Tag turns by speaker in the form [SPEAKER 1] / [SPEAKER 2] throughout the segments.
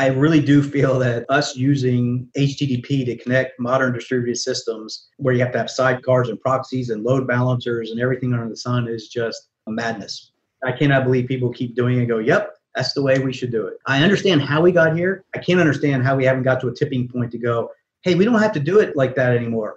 [SPEAKER 1] I really do feel that us using HTTP to connect modern distributed systems where you have to have sidecars and proxies and load balancers and everything under the sun is just madness. I cannot believe people keep doing it and go, yep, that's the way we should do it. I understand how we got here. I can't understand how we haven't got to a tipping point to go, hey, we don't have to do it like that anymore.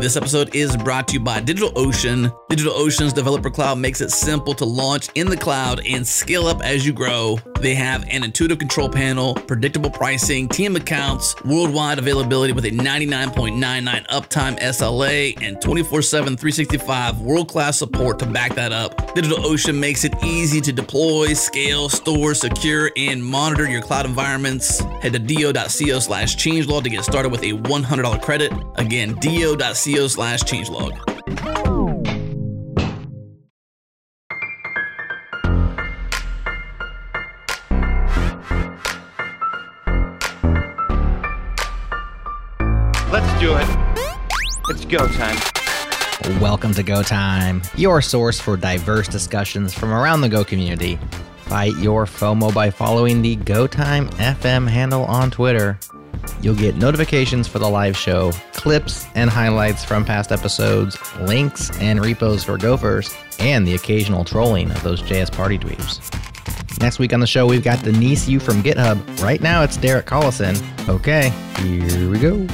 [SPEAKER 2] This episode is brought to you by DigitalOcean. DigitalOcean's developer cloud makes it simple to launch in the cloud and scale up as you grow. They have an intuitive control panel, predictable pricing, team accounts, worldwide availability with a 99.99 uptime SLA, and 24 7, 365 world class support to back that up. DigitalOcean makes it easy to deploy, scale, store, secure, and monitor your cloud environments. Head to do.co slash changelog to get started with a $100 credit. Again, do.co co slash changelog.
[SPEAKER 3] Let's do it. It's go time.
[SPEAKER 4] Welcome to Go Time, your source for diverse discussions from around the Go community. Fight your FOMO by following the Go Time FM handle on Twitter. You'll get notifications for the live show, clips and highlights from past episodes, links and repos for gophers, and the occasional trolling of those JS party dweebs. Next week on the show, we've got the Denise Yu from GitHub. Right now, it's Derek Collison. Okay, here we go.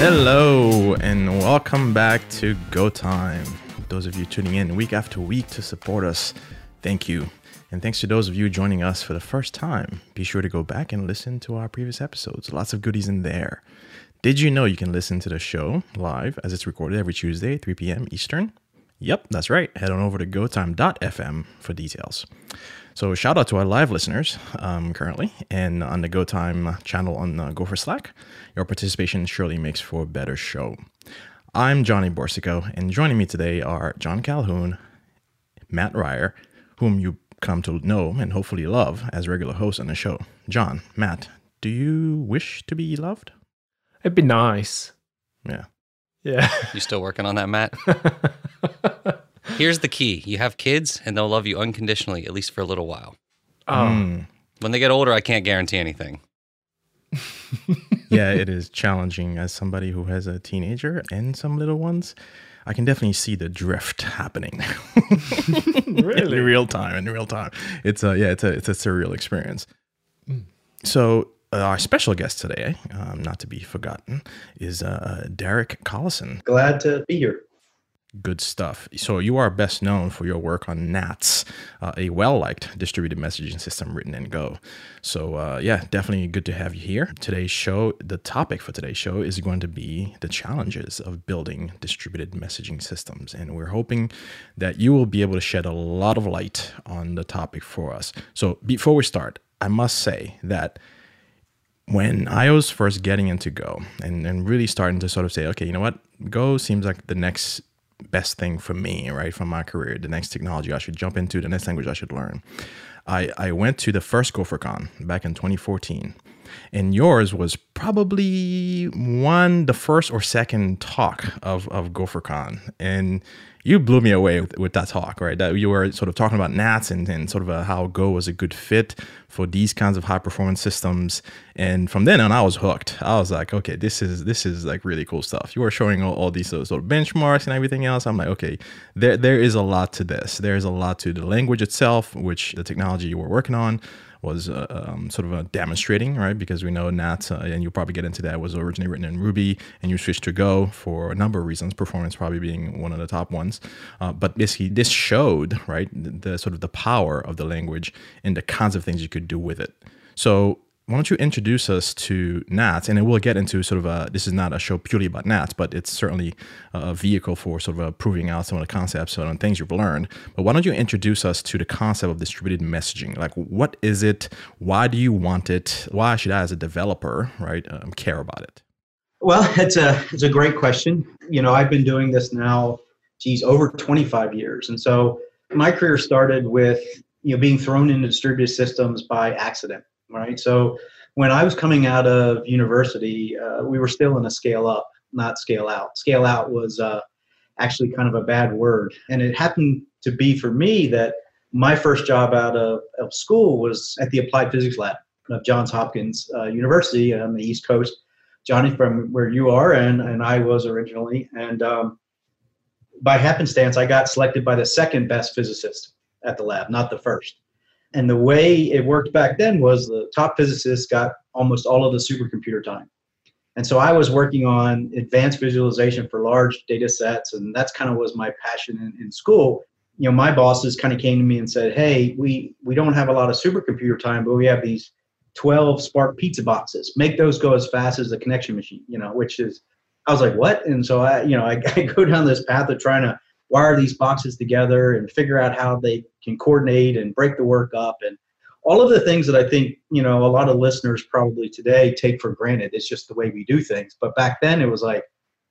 [SPEAKER 5] Hello, and welcome back to Go Time. Those of you tuning in week after week to support us, thank you. And thanks to those of you joining us for the first time, be sure to go back and listen to our previous episodes. Lots of goodies in there. Did you know you can listen to the show live as it's recorded every Tuesday, 3 p.m. Eastern? Yep, that's right. Head on over to gotime.fm for details. So, shout out to our live listeners um, currently and on the GoTime channel on uh, Gopher Slack. Your participation surely makes for a better show. I'm Johnny Boursiquot, and joining me today are Jon Calhoun, Mat Ryer, whom you come to know and hopefully love as regular hosts on the show. John, Matt, do you wish to be loved?
[SPEAKER 6] It'd be nice.
[SPEAKER 5] Yeah.
[SPEAKER 6] Yeah.
[SPEAKER 7] You still working on that, Matt? Here's the key you have kids, and they'll love you unconditionally, at least for a little while.
[SPEAKER 6] Oh,
[SPEAKER 5] Mm.
[SPEAKER 7] When they get older, I can't guarantee anything.
[SPEAKER 5] yeah, it is challenging as somebody who has a teenager and some little ones. I can definitely see the drift happening.
[SPEAKER 6] Really?
[SPEAKER 5] in real time. In real time, it's a yeah, it's a it's a surreal experience. So uh, our special guest today, um, not to be forgotten, is uh, Derek Collison.
[SPEAKER 1] Glad to be here.
[SPEAKER 5] Good stuff. So you are best known for your work on NATS, uh, a well-liked distributed messaging system written in Go. So uh, yeah, definitely good to have you here. Today's show, the topic for today's show is going to be the challenges of building distributed messaging systems, and we're hoping that you will be able to shed a lot of light on the topic for us. So before we start, I must say that when I was first getting into Go and, and really starting to sort of say, okay, you know what, Go seems like the next best thing for me, right, from my career, the next technology I should jump into, the next language I should learn. I, I went to the first GopherCon back in 2014. And yours was probably one, the first or second talk of, of GopherCon. And you blew me away with, with that talk, right? That you were sort of talking about NATS and, and sort of a, how Go was a good fit for these kinds of high performance systems. And from then on, I was hooked. I was like, okay, this is this is like really cool stuff. You were showing all, all these sort of, sort of benchmarks and everything else. I'm like, okay, there there is a lot to this. There is a lot to the language itself, which the technology you were working on was uh, um, sort of uh, demonstrating, right? Because we know NAT, uh, and you'll probably get into that, was originally written in Ruby, and you switched to Go for a number of reasons, performance probably being one of the top ones. Uh, but basically, this showed, right, the, the sort of the power of the language and the kinds of things you could do with it. So why don't you introduce us to NATS? And then we'll get into sort of a, this is not a show purely about NATS, but it's certainly a vehicle for sort of proving out some of the concepts and things you've learned. But why don't you introduce us to the concept of distributed messaging? Like, what is it? Why do you want it? Why should I, as a developer, right, um, care about it?
[SPEAKER 1] Well, it's a it's a great question. You know, I've been doing this now geez, over 25 years. And so my career started with you know being thrown into distributed systems by accident, right? So when I was coming out of university, uh, we were still in a scale up, not scale out. Scale out was uh, actually kind of a bad word, and it happened to be for me that my first job out of, of school was at the applied physics lab of Johns Hopkins uh, University on the East Coast. Johnny, from where you are, and, and I was originally. And um, by happenstance, I got selected by the second best physicist at the lab, not the first. And the way it worked back then was the top physicists got almost all of the supercomputer time. And so I was working on advanced visualization for large data sets, and that's kind of was my passion in, in school. You know my bosses kind of came to me and said hey we we don't have a lot of supercomputer time but we have these 12 SPARC pizza boxes. Make those go as fast as the connection machine you know which is i was like what? And so i you know i, I go down this path of trying to wire these boxes together and figure out how they can coordinate and break the work up. And all of the things that i think you know a lot of listeners probably today take for granted. It's just the way we do things. But back then it was like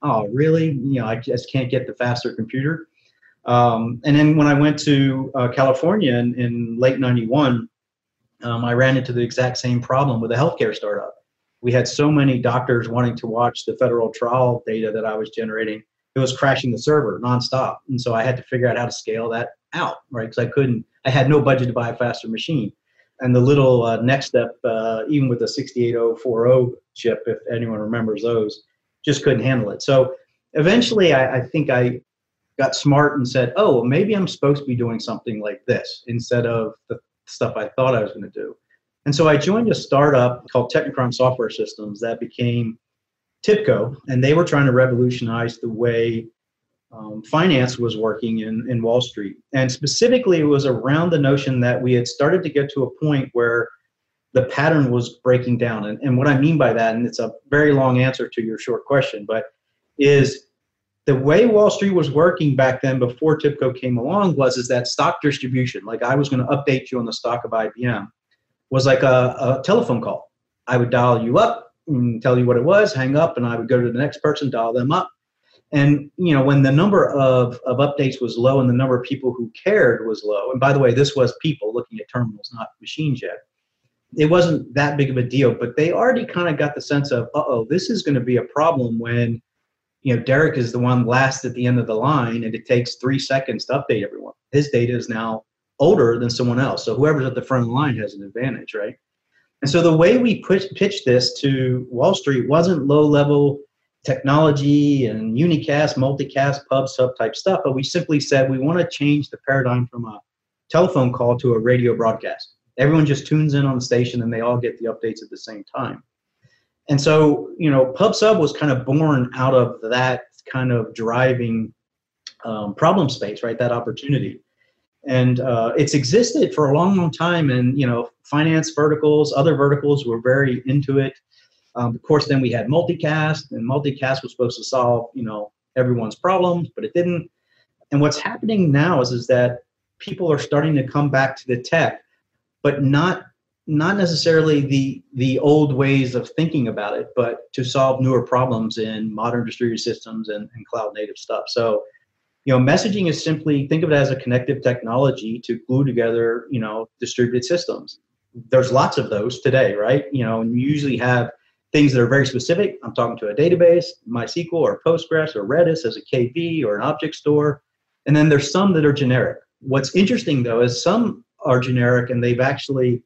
[SPEAKER 1] oh really? You know i just can't get the faster computer. Um, and then when I went to uh, California in, in late 91, um, I ran into the exact same problem with a healthcare startup. We had so many doctors wanting to watch the federal trial data that I was generating. It was crashing the server nonstop. And so I had to figure out how to scale that out, right? Because I couldn't, I had no budget to buy a faster machine. And the little uh, NeXTSTEP, uh, even with the 68040 chip, if anyone remembers those, just couldn't handle it. So eventually I, I think I got smart and said, oh, well, maybe I'm supposed to be doing something like this instead of the stuff I thought I was going to do. And so I joined a startup called Teknekron Software Systems that became TIBCO, and they were trying to revolutionize the way um, finance was working in, in Wall Street. And specifically, it was around the notion that we had started to get to a point where the pattern was breaking down. And, and what I mean by that, and it's a very long answer to your short question, but is the way Wall Street was working back then before TIBCO came along was is that stock distribution, like I was going to update you on the stock of IBM, was like a, a telephone call. I would dial you up tell you what it was, hang up, and I would go to the next person, dial them up. And you know, when the number of, of updates was low and the number of people who cared was low, and by the way, this was people looking at terminals, not machines yet. It wasn't that big of a deal, but they already kind of got the sense of, oh, this is going to be a problem when you know, Derek is the one last at the end of the line, and it takes three seconds to update everyone. His data is now older than someone else, so whoever's at the front of the line has an advantage, right? And so the way we push, pitched this to Wall Street wasn't low-level technology and unicast, multicast, pub sub type stuff, but we simply said we want to change the paradigm from a telephone call to a radio broadcast. Everyone just tunes in on the station and they all get the updates at the same time. And so, you know, pub sub was kind of born out of that kind of driving um, problem space, right? That opportunity. And uh, it's existed for a long, long time. And, you know, finance verticals, other verticals were very into it. Um, of course, then we had multicast, and multicast was supposed to solve, you know, everyone's problems, but it didn't. And what's happening now is, is that people are starting to come back to the tech, but not not necessarily the the old ways of thinking about it, but to solve newer problems in modern distributed systems and, and cloud native stuff. So, you know, messaging is simply think of it as a connective technology to glue together, you know, distributed systems. There's lots of those today, right? You know, and you usually have things that are very specific. I'm talking to a database, MySQL or Postgres or Redis as a KV or an object store. And then there's some that are generic. What's interesting though is some are generic and they've actually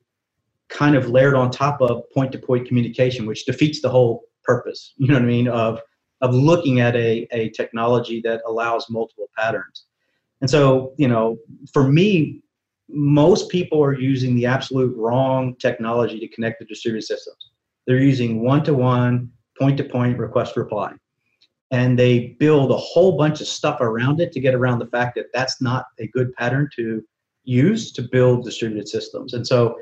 [SPEAKER 1] kind of layered on top of point to point communication, which defeats the whole purpose, you know what I mean, of, of looking at a, a technology that allows multiple patterns. And so, you know, for me, most people are using the absolute wrong technology to connect the distributed systems. They're using one to one, point to point request reply. And they build a whole bunch of stuff around it to get around the fact that that's not a good pattern to use to build distributed systems. And so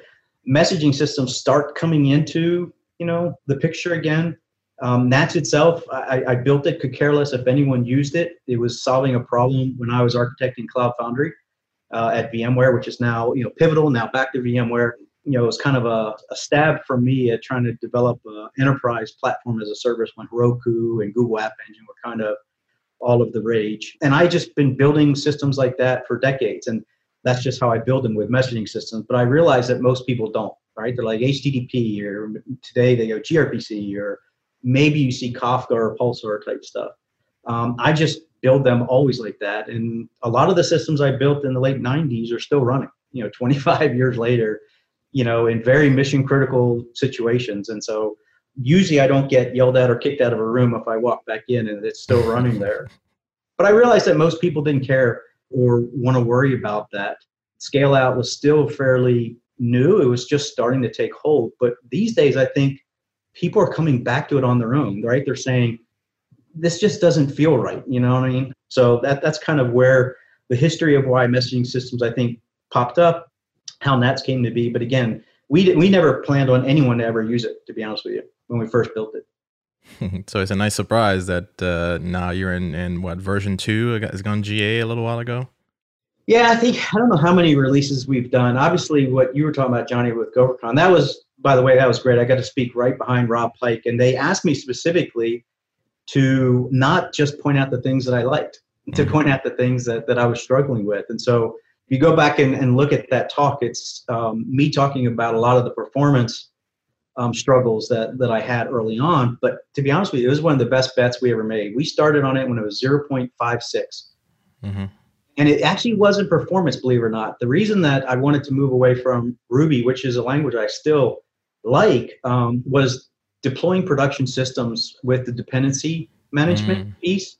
[SPEAKER 1] messaging systems start coming into you know the picture again. Um, NATS itself, I, I, built it, could care less if anyone used it. It was solving a problem when I was architecting Cloud Foundry uh, at VMware, which is now you know pivotal. Now back to VMware. You know, it was kind of a, a stab for me at trying to develop an enterprise platform as a service when Heroku and Google App Engine were kind of all of the rage. And I just been building systems like that for decades. And that's just how I build them with messaging systems. But I realize that most people don't, right? They're like HTTP or today they go gRPC or maybe you see Kafka or Pulsar type stuff. Um, I just build them always like that. And a lot of the systems I built in the late 90s are still running, you know, 25 years later, you know, in very mission critical situations. And so usually I don't get yelled at or kicked out of a room if I walk back in and it's still running there. But I realized that most people didn't care or want to worry about that. Scale out was still fairly new. It was just starting to take hold. But these days, I think people are coming back to it on their own, right? They're saying, this just doesn't feel right. You know what I mean? So that that's kind of where the history of why messaging systems I think popped up, how NATS came to be. But again, we did, we never planned on anyone to ever use it. To be honest with you, when we first built it.
[SPEAKER 5] so it's a nice surprise that uh, now you're in, in what version two has gone GA a little while ago.
[SPEAKER 1] Yeah, I think I don't know how many releases we've done. Obviously, what you were talking about, Johnny, with GopherCon, that was, by the way, that was great. I got to speak right behind Rob Pike, and they asked me specifically to not just point out the things that I liked, to mm-hmm. point out the things that, that I was struggling with. And so if you go back and, and look at that talk, it's um, me talking about a lot of the performance um, struggles that, that I had early on. But to be honest with you, it was one of the best bets we ever made. We started on it when it was 0.56. Mm-hmm. And it actually wasn't performance, believe it or not. The reason that I wanted to move away from Ruby, which is a language I still like, um, was deploying production systems with the dependency management mm. piece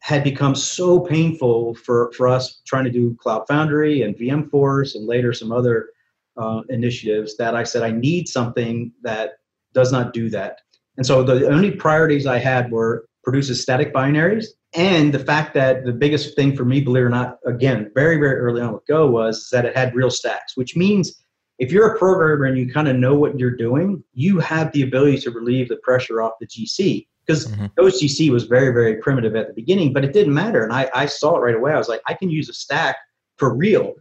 [SPEAKER 1] had become so painful for, for us trying to do Cloud Foundry and VMforce and later some other uh, initiatives that I said I need something that does not do that. And so the only priorities I had were produces static binaries and the fact that the biggest thing for me, believe it or not, again, very, very early on with Go was that it had real stacks, which means if you're a programmer and you kind of know what you're doing, you have the ability to relieve the pressure off the GC. Because mm-hmm. GC was very, very primitive at the beginning, but it didn't matter. And I, I saw it right away. I was like, I can use a stack for real.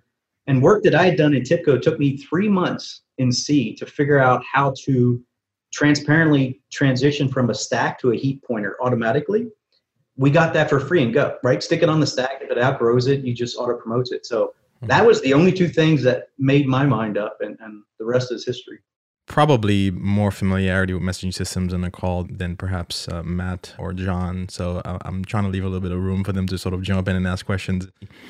[SPEAKER 1] And work that I had done in TIBCO took me three months in C to figure out how to transparently transition from a stack to a heap pointer automatically. We got that for free and go, right? Stick it on the stack. If it outgrows it, you just auto promotes it. So that was the only two things that made my mind up, and, and the rest is history.
[SPEAKER 5] Probably more familiarity with messaging systems in the call than perhaps uh, Matt or John. So uh, I'm trying to leave a little bit of room for them to sort of jump in and ask questions.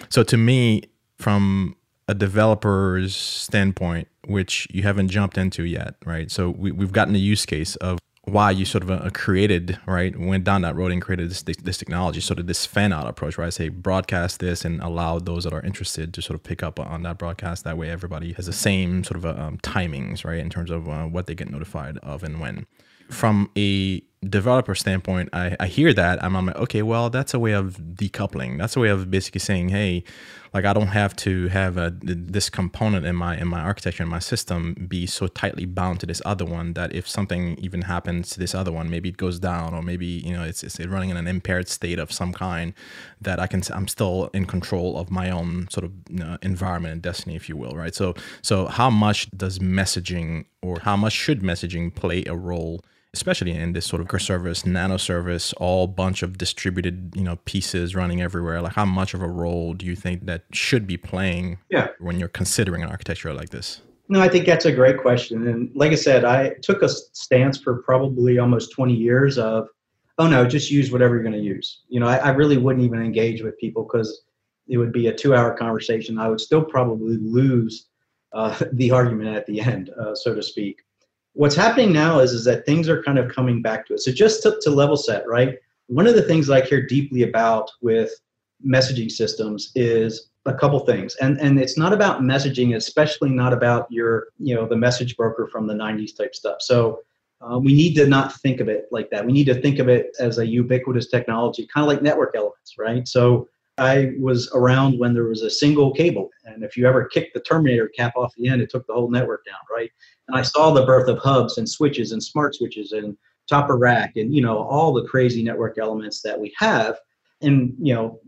[SPEAKER 5] So to me, from a developer's standpoint, which you haven't jumped into yet, right? So we, we've gotten a use case of why you sort of uh, created right went down that road and created this, this technology sort of this fan out approach right? Say broadcast this and allow those that are interested to sort of pick up on that broadcast. That way everybody has the same sort of uh, um, timings right in terms of uh, what they get notified of and when. From a developer standpoint, I, I hear that I'm, I'm like, okay, well, that's a way of decoupling. That's a way of basically saying, hey, like I don't have to have a, this component in my in my architecture in my system be so tightly bound to this other one that if something even happens to this other one, maybe it goes down or maybe you know it's, it's running in an impaired state of some kind, that I can I'm still in control of my own sort of you know, environment and destiny, if you will, right? So so how much does messaging or how much should messaging play a role? Especially in this sort of service, nano service, all bunch of distributed, you know, pieces running everywhere. Like how much of a role do you think that should be playing
[SPEAKER 1] yeah.
[SPEAKER 5] when you're considering an architecture like this?
[SPEAKER 1] No, I think that's a great question. And like I said, I took a stance for probably almost 20 years of, oh no, just use whatever you're going to use. You know, I, I really wouldn't even engage with people because it would be a two hour conversation. I would still probably lose uh, the argument at the end, uh, so to speak what's happening now is, is that things are kind of coming back to it. So just to, to level set, right? One of the things I care deeply about with messaging systems is a couple things and and it's not about messaging especially not about your you know the message broker from the 90s type stuff so uh, we need to not think of it like that we need to think of it as a ubiquitous technology kind of like network elements right so i was around when there was a single cable and if you ever kicked the terminator cap off the end it took the whole network down right and I saw the birth of hubs and switches and smart switches and top of rack and you know all the crazy network elements that we have. And you know,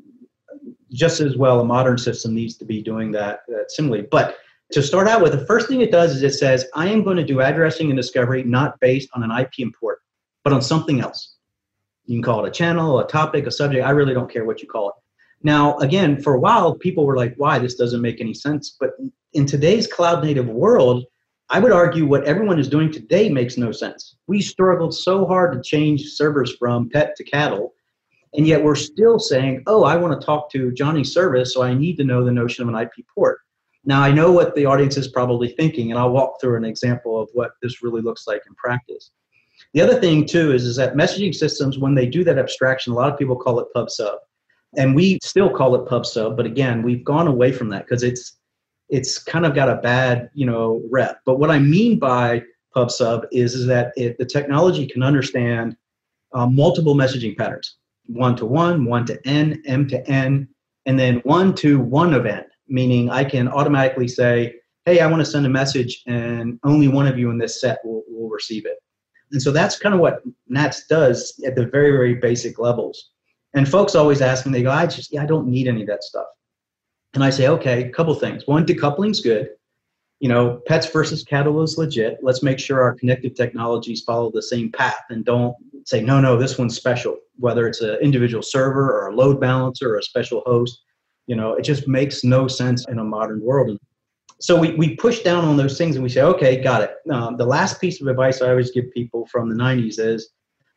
[SPEAKER 1] just as well, a modern system needs to be doing that, that similarly. But to start out with, the first thing it does is it says, I am going to do addressing and discovery not based on an IP import, but on something else. You can call it a channel, a topic, a subject. I really don't care what you call it. Now, again, for a while, people were like, why? This doesn't make any sense. But in today's cloud native world, I would argue what everyone is doing today makes no sense. We struggled so hard to change servers from pet to cattle, and yet we're still saying, oh, I want to talk to Johnny's service, so I need to know the notion of an IP port. Now, I know what the audience is probably thinking, and I'll walk through an example of what this really looks like in practice. The other thing, too, is, is that messaging systems, when they do that abstraction, a lot of people call it pub sub. And we still call it pub sub, but again, we've gone away from that because it's it's kind of got a bad you know rep. But what I mean by pub sub is is that it, the technology can understand uh, multiple messaging patterns, one to one, one to n, m to n, and then one to one of n meaning I can automatically say, hey, I want to send a message and only one of you in this set will, will receive it. And so that's kind of what NATS does at the very, very basic levels. And folks always ask me, they go, I just, yeah, I don't need any of that stuff. And I say, okay, a couple things. One, decoupling's good. You know, pets versus cattle is legit. Let's make sure our connective technologies follow the same path and don't say, no, no, this one's special, whether it's an individual server or a load balancer or a special host. You know, it just makes no sense in a modern world. So we, we push down on those things and we say, okay, got it. Um, the last piece of advice I always give people from the 90s is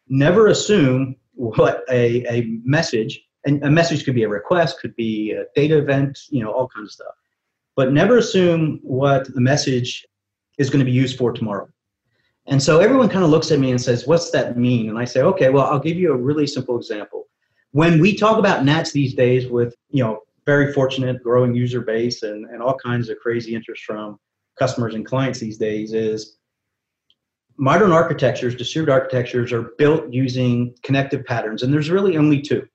[SPEAKER 1] never assume what a, a message, and a message could be a request, could be a data event, you know, all kinds of stuff. But never assume what the message is going to be used for tomorrow. And so everyone kind of looks at me and says, what's that mean? And I say, okay, well, I'll give you a really simple example. When we talk about NATs these days with, you know, very fortunate growing user base and, and all kinds of crazy interest from customers and clients these days is modern architectures, distributed architectures are built using connective patterns, and there's really only two.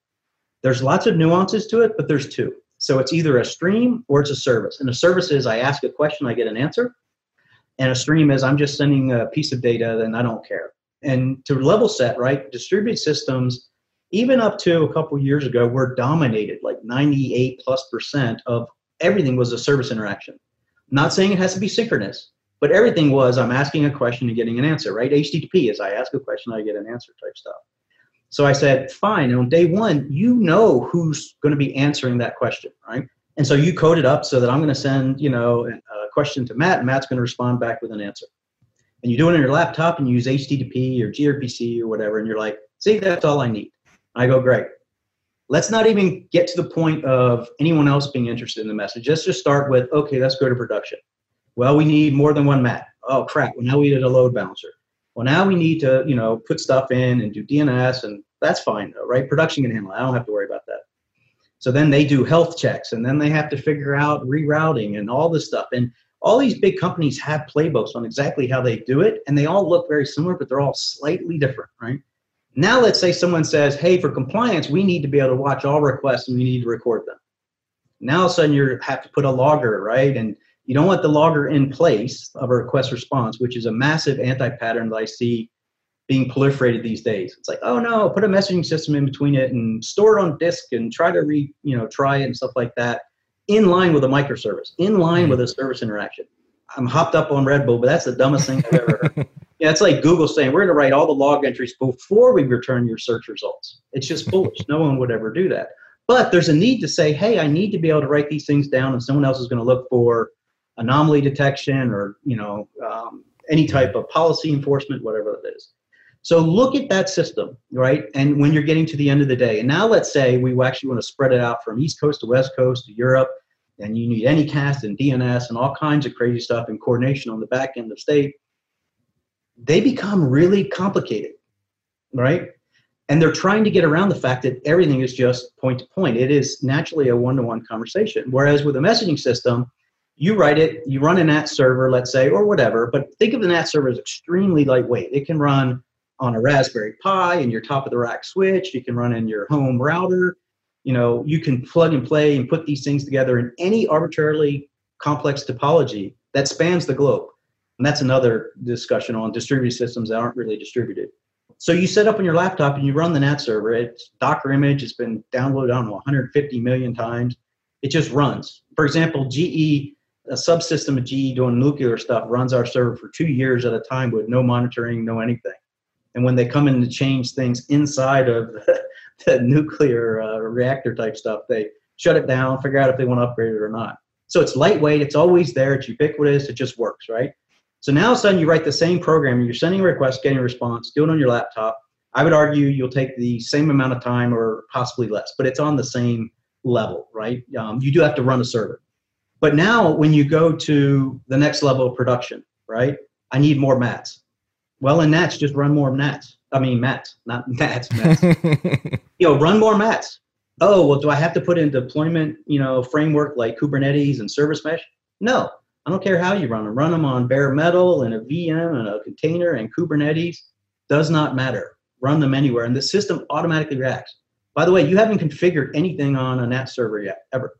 [SPEAKER 1] There's lots of nuances to it, but there's two. So it's either a stream or it's a service. And a service is I ask a question, I get an answer. And a stream is I'm just sending a piece of data and I don't care. And to level set, right, distributed systems even up to a couple years ago, we're dominated like 98 plus percent of everything was a service interaction. not saying it has to be synchronous, but everything was I'm asking a question and getting an answer, right? HTTP is I ask a question, I get an answer type stuff. So I said, fine. And on day one, you know who's going to be answering that question, right? And so you code it up so that I'm going to send, you know, a question to Matt, and Matt's going to respond back with an answer. And you do it on your laptop and you use HTTP or gRPC or whatever, and you're like, see, that's all I need. I go, great. Let's not even get to the point of anyone else being interested in the message. Let's just start with, okay, let's go to production. Well, we need more than one mat. Oh crap! Well, now we need a load balancer. Well, now we need to, you know, put stuff in and do DNS, and that's fine, though, right? Production can handle it. I don't have to worry about that. So then they do health checks, and then they have to figure out rerouting and all this stuff. And all these big companies have playbooks on exactly how they do it, and they all look very similar, but they're all slightly different, right? Now let's say someone says, hey, for compliance, we need to be able to watch all requests and we need to record them. Now all of a sudden you have to put a logger, right? And you don't want the logger in place of a request response, which is a massive anti-pattern that I see being proliferated these days. It's like, oh no, put a messaging system in between it and store it on disk and try to re, you know, try it and stuff like that in line with a microservice, in line with a service interaction. I'm hopped up on Red Bull, but that's the dumbest thing I've ever heard. Yeah, it's like Google saying we're going to write all the log entries before we return your search results. It's just foolish. no one would ever do that. But there's a need to say, hey, I need to be able to write these things down, and someone else is going to look for anomaly detection or you know um, any type of policy enforcement, whatever it is. So look at that system, right? And when you're getting to the end of the day, and now let's say we actually want to spread it out from East Coast to West Coast to Europe, and you need Anycast and DNS and all kinds of crazy stuff and coordination on the back end of state they become really complicated, right? And they're trying to get around the fact that everything is just point to point. It is naturally a one to one conversation. Whereas with a messaging system, you write it, you run a NAT server, let's say, or whatever, but think of the NAT server as extremely lightweight. It can run on a Raspberry Pi in your top of the rack switch, you can run in your home router. You know, you can plug and play and put these things together in any arbitrarily complex topology that spans the globe. And that's another discussion on distributed systems that aren't really distributed. So you set up on your laptop and you run the NAT server. It's Docker image. It's been downloaded, I don't know, 150 million times. It just runs. For example, GE, a subsystem of GE doing nuclear stuff, runs our server for two years at a time with no monitoring, no anything. And when they come in to change things inside of the, nuclear uh, reactor type stuff, they shut it down, figure out if they want to upgrade it or not. So it's lightweight, it's always there, it's ubiquitous, it just works, right? So now all of a sudden you write the same program, you're sending a request, getting a response, do it on your laptop. I would argue you'll take the same amount of time or possibly less, but it's on the same level, right? Um, you do have to run a server. But now when you go to the next level of production, right? I need more mats. Well, in NATS, just run more mats. I mean, mats, not mats, mats. you know, run more mats. Oh, well, do I have to put in deployment, you know, framework like Kubernetes and service mesh? No, I don't care how you run them. Run them on bare metal and a VM and a container and Kubernetes. Does not matter. Run them anywhere, and the system automatically reacts. By the way, you haven't configured anything on a NAT server yet, ever,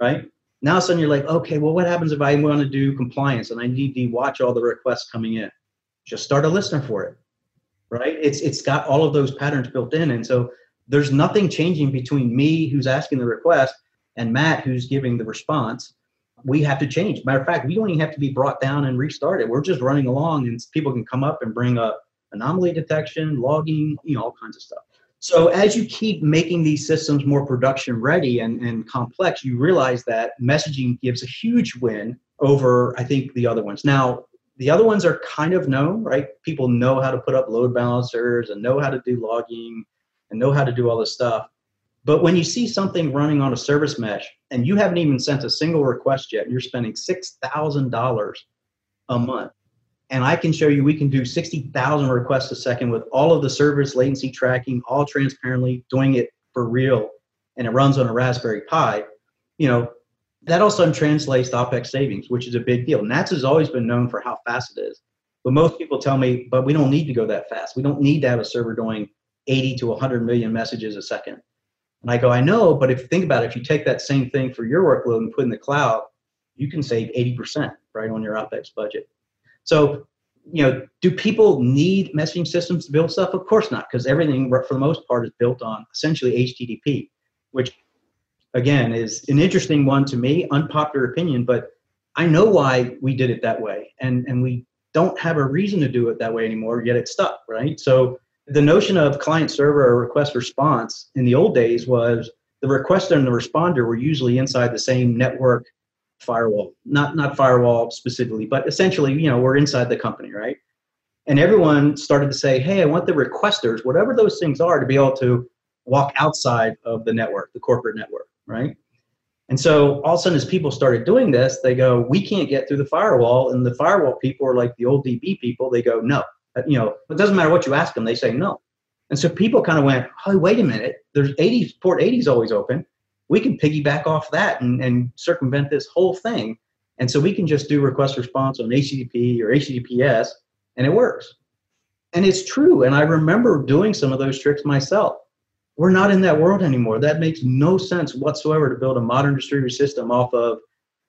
[SPEAKER 1] right? Now, suddenly you're like, okay, well, what happens if I want to do compliance and I need to watch all the requests coming in? Just start a listener for it, right? It's it's got all of those patterns built in, and so there's nothing changing between me, who's asking the request, and Matt, who's giving the response. We have to change. Matter of fact, we don't even have to be brought down and restarted. We're just running along, and people can come up and bring up anomaly detection, logging, you know, all kinds of stuff. So as you keep making these systems more production ready and, and complex, you realize that messaging gives a huge win over, I think, the other ones. Now, the other ones are kind of known, right? People know how to put up load balancers and know how to do logging and know how to do all this stuff. But when you see something running on a service mesh and you haven't even sent a single request yet, you're spending $6,000 a month and I can show you we can do 60,000 requests a second with all of the service latency tracking, all transparently, doing it for real, and it runs on a Raspberry Pi, you know, that also translates to OPEX savings, which is a big deal. NATS has always been known for how fast it is. But most people tell me, but we don't need to go that fast. We don't need to have a server doing 80 to 100 million messages a second. And I go, I know, but if you think about it, if you take that same thing for your workload and put in the cloud, you can save 80%, right, on your OPEX budget. So, you know, do people need messaging systems to build stuff? Of course not, because everything, for the most part, is built on essentially HTTP, which again is an interesting one to me, unpopular opinion, but I know why we did it that way, and and we don't have a reason to do it that way anymore. Yet it's stuck, right? So the notion of client server or request response in the old days was the requester and the responder were usually inside the same network firewall, not not firewall specifically, but essentially, you know, we're inside the company, right? And everyone started to say, hey, I want the requesters, whatever those things are, to be able to walk outside of the network, the corporate network, right? And so all of a sudden, as people started doing this, they go, we can't get through the firewall. And the firewall people are like the old DB people. They go, no, you know, it doesn't matter what you ask them, they say no. And so people kind of went, oh, wait a minute, there's 80, port 80 is always open we can piggyback off that and, and circumvent this whole thing. And so we can just do request response on HTTP or HTTPS, and it works. And it's true. And I remember doing some of those tricks myself. We're not in that world anymore. That makes no sense whatsoever to build a modern distributed system off of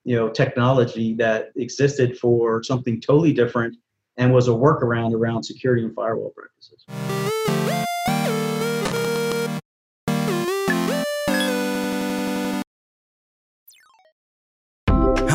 [SPEAKER 1] you know technology that existed for something totally different and was a workaround around security and firewall practices.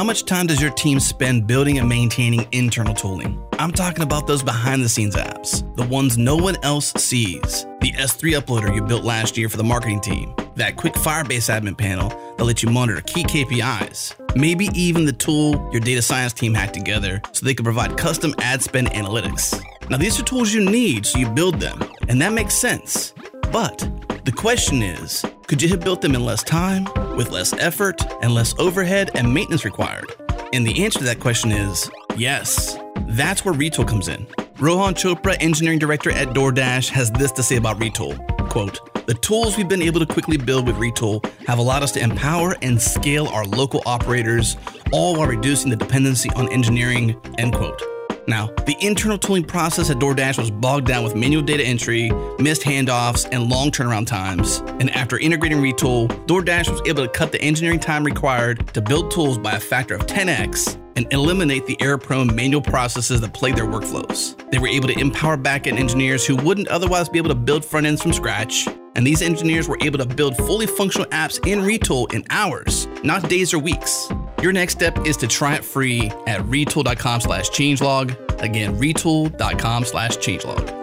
[SPEAKER 2] Much time does your team spend building and maintaining internal tooling? I'm talking about those behind the scenes apps, the ones no one else sees. The S3 uploader you built last year for the marketing team, that quick Firebase admin panel that lets you monitor key KPIs, maybe even the tool your data science team hacked together so they could provide custom ad spend analytics. Now, these are tools you need, so you build them, and that makes sense. But the question is could you have built them in less time, with less effort, and less overhead and maintenance required? And the answer to that question is yes. That's where Retool comes in. Rohan Chopra, engineering director at DoorDash, has this to say about Retool. Quote, the tools we've been able to quickly build with Retool have allowed us to empower and scale our local operators, all while reducing the dependency on engineering, end quote. Now, the internal tooling process at DoorDash was bogged down with manual data entry, missed handoffs, and long turnaround times. And after integrating Retool, DoorDash was able to cut the engineering time required to build tools by a factor of 10x and eliminate the error prone manual processes that plague their workflows. They were able to empower backend engineers who wouldn't otherwise be able to build front ends from scratch. And these engineers were able to build fully functional apps in Retool in hours, not days or weeks. Your next step is to try it free at retool.com slash changelog. Again, retool.com slash changelog.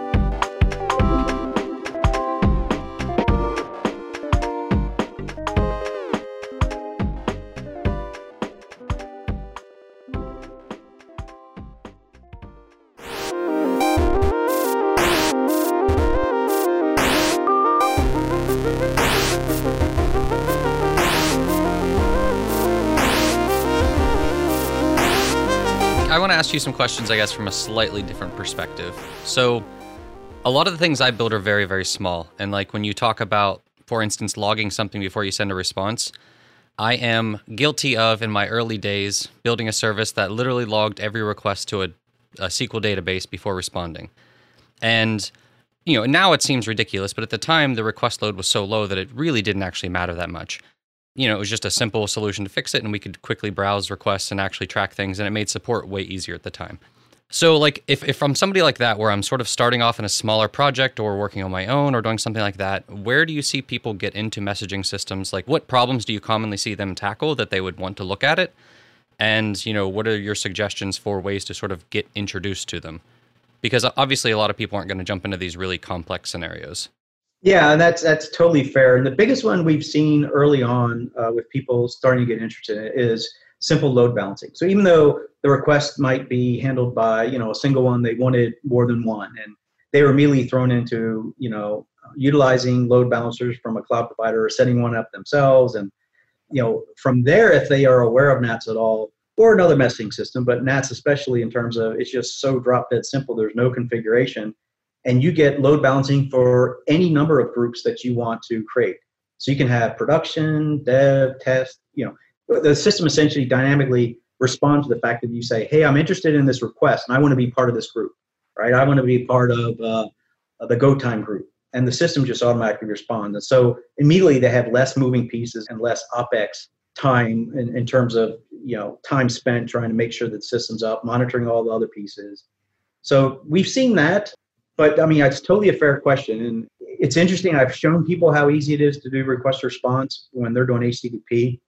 [SPEAKER 7] Ask you some questions, I guess, from a slightly different perspective. So, a lot of the things I build are very, very small. And like when you talk about, for instance, logging something before you send a response, I am guilty of, in my early days, building a service that literally logged every request to a, a SQL database before responding. And you know, now it seems ridiculous, but at the time the request load was so low that it really didn't actually matter that much. You know, it was just a simple solution to fix it, and we could quickly browse requests and actually track things, and it made support way easier at the time. So, like, if, if I'm somebody like that, where I'm sort of starting off in a smaller project or working on my own or doing something like that, where do you see people get into messaging systems? Like, what problems do you commonly see them tackle that they would want to look at it? And, you know, what are your suggestions for ways to sort of get introduced to them? because uh, obviously a lot of people aren't going to jump into these really complex scenarios.
[SPEAKER 1] Yeah, that's that's totally fair. And the biggest one we've seen early on uh, with people starting to get interested in it is simple load balancing. So even though the request might be handled by you know a single one, they wanted more than one, and they were immediately thrown into you know utilizing load balancers from a cloud provider or setting one up themselves, and you know from there, if they are aware of NATS at all, or another messaging system, but NATS especially in terms of it's just so drop dead simple. There's no configuration, and you get load balancing for any number of groups that you want to create. So you can have production, dev, test. You know, the system essentially dynamically responds to the fact that you say, "Hey, I'm interested in this request, and I want to be part of this group." Right? I want to be part of uh, the Go Time group, and the system just automatically responds. And so immediately they have less moving pieces and less opex time in, in terms of you know time spent trying to make sure that the system's up, monitoring all the other pieces. So we've seen that, but I mean it's totally a fair question, and it's interesting. I've shown people how easy it is to do request response when they're doing HTTP,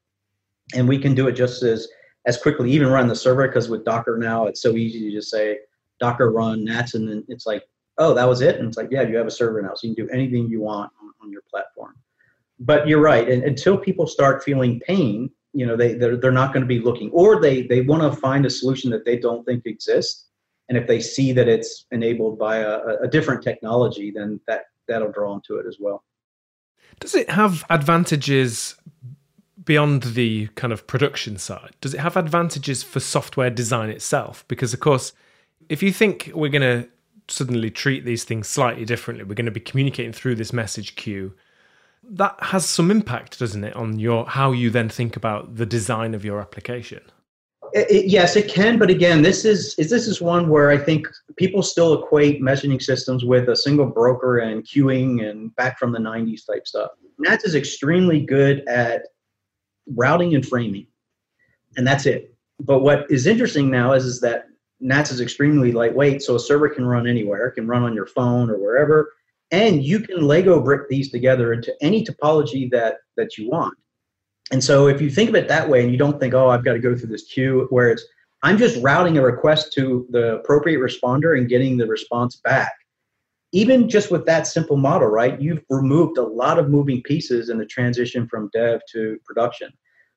[SPEAKER 1] and we can do it just as as quickly, even run the server because with Docker now it's so easy to just say Docker run NATS, and then it's like, oh, that was it, and it's like, yeah, you have a server now, so you can do anything you want on, on your platform. But you're right, and until people start feeling pain you know they they're, they're not going to be looking or they they want to find a solution that they don't think exists and if they see that it's enabled by a, a different technology then that that'll draw them to it as well.
[SPEAKER 6] Does it have advantages beyond the kind of production side? Does it have advantages for software design itself? Because of course if you think we're going to suddenly treat these things slightly differently we're going to be communicating through this message queue that has some impact, doesn't it, on your how you then think about the design of your application?
[SPEAKER 1] It, it, yes, it can, but again, this is, is this is one where I think people still equate messaging systems with a single broker and queuing and back from the '90s type stuff. NATS is extremely good at routing and framing, and that's it. But what is interesting now is, is that NATS is extremely lightweight, so a server can run anywhere, it can run on your phone or wherever, and you can lego brick these together into any topology that that you want and so if you think of it that way and you don't think oh i've got to go through this queue where it's i'm just routing a request to the appropriate responder and getting the response back. Even just with that simple model right you've removed a lot of moving pieces in the transition from dev to production.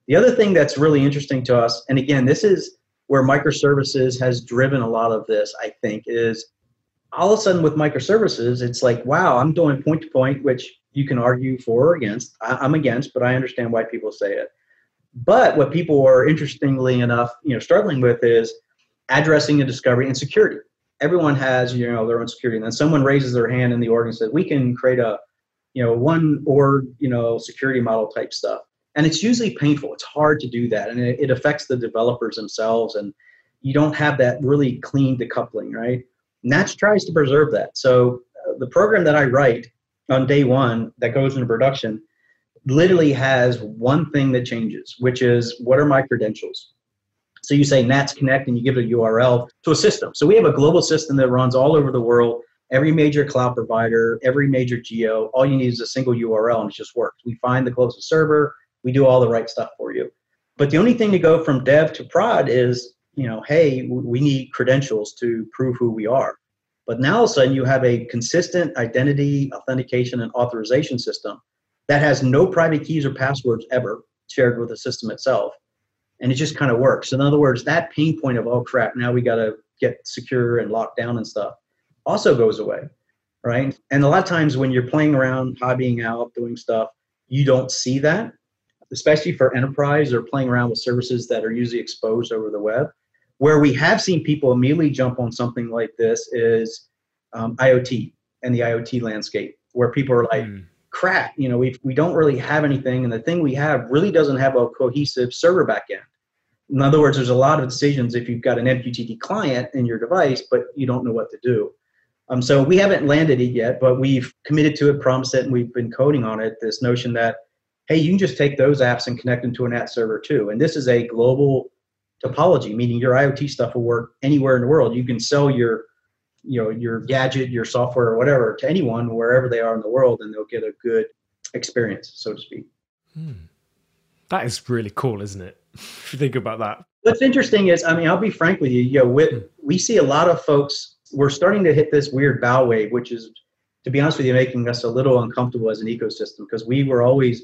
[SPEAKER 1] The other thing that's really interesting to us and again this is where microservices has driven a lot of this i think is all of a sudden with microservices, it's like, wow, I'm doing point to point, which you can argue for or against. I, am against, but I understand why people say it. But what people are interestingly enough, you know, struggling with is addressing the discovery and security. Everyone has, you know, their own security. And then someone raises their hand in the org and says, we can create a, you know, one org, you know, security model type stuff. And it's usually painful. It's hard to do that. And it, it affects the developers themselves. And you don't have that really clean decoupling, right? NATS tries to preserve that. So uh, the program that I write on day one that goes into production literally has one thing that changes, which is what are my credentials? So you say NATS Connect and you give it a URL to a system. So we have a global system that runs all over the world. Every major cloud provider, every major geo, all you need is a single URL and it just works. We find the closest server, we do all the right stuff for you. But the only thing to go from dev to prod is you know, hey, we need credentials to prove who we are. But now all of a sudden you have a consistent identity, authentication, and authorization system that has no private keys or passwords ever shared with the system itself. And it just kind of works. In other words, that pain point of, oh crap, now we got to get secure and locked down and stuff also goes away. Right. And a lot of times when you're playing around, hobbying out, doing stuff, you don't see that, especially for enterprise or playing around with services that are usually exposed over the web Where we have seen people immediately jump on something like this is um, IoT and the IoT landscape, where people are like, mm. crap, you know, we we don't really have anything, and the thing we have really doesn't have a cohesive server backend. In other words, there's a lot of decisions if you've got an MQTT client in your device, but you don't know what to do. Um, so we haven't landed it yet, but we've committed to it, promised it, and we've been coding on it. This notion that hey, you can just take those apps and connect them to a NATS server too. And this is a global topology, meaning your IoT stuff will work anywhere in the world. You can sell your you know your gadget, your software, or whatever to anyone wherever they are in the world, and they'll get a good experience, so to speak. Hmm.
[SPEAKER 6] That is really cool, isn't it? if you think about that.
[SPEAKER 1] What's interesting is, I mean, I'll be frank with you. You know, we, hmm. we see a lot of folks. We're starting to hit this weird bow wave, which is, to be honest with you, making us a little uncomfortable as an ecosystem because we were always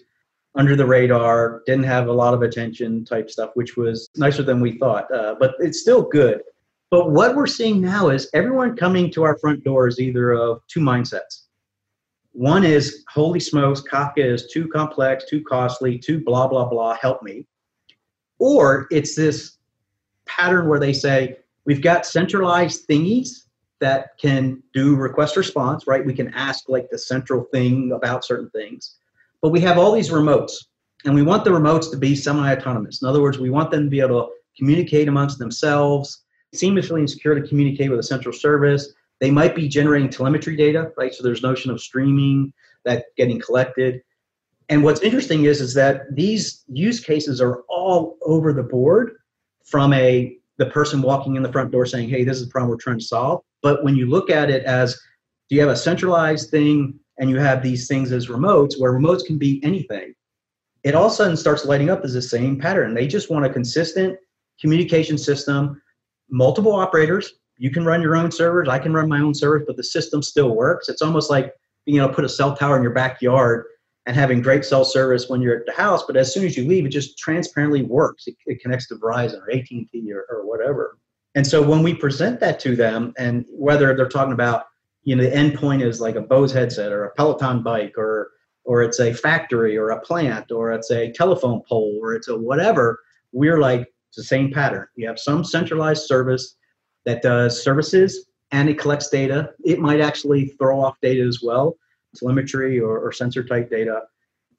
[SPEAKER 1] under the radar, didn't have a lot of attention type stuff, which was nicer than we thought. Uh, but it's still good. But what we're seeing now is everyone coming to our front door is either of two mindsets. One is, holy smokes, Kafka is too complex, too costly, too blah, blah, blah, help me. Or it's this pattern where they say, we've got centralized thingies that can do request response, right? We can ask like the central thing about certain things. But we have all these remotes, and we want the remotes to be semi autonomous. In other words, we want them to be able to communicate amongst themselves, seamlessly and secure to communicate with a central service. They might be generating telemetry data, right? So there's notion of streaming that getting collected. And what's interesting is is that these use cases are all over the board from a the person walking in the front door saying, "Hey, this is the problem we're trying to solve." But when you look at it as do you have a centralized thing and you have these things as remotes where remotes can be anything, it all of a sudden starts lighting up as the same pattern. They just want a consistent communication system, multiple operators. You can run your own servers, I can run my own servers, but the system still works. It's almost like able to put a cell tower in your backyard and having great cell service when you're at the house, but as soon as you leave, it just transparently works. It, it connects to Verizon or AT&T or, or whatever. And so when we present that to them, and whether they're talking about, you know, the endpoint is like a Bose headset or a Peloton bike or or it's a factory or a plant or it's a telephone pole or it's a whatever, we're like the same pattern. You have some centralized service that does services and it collects data. It might actually throw off data as well telemetry or, or sensor type data.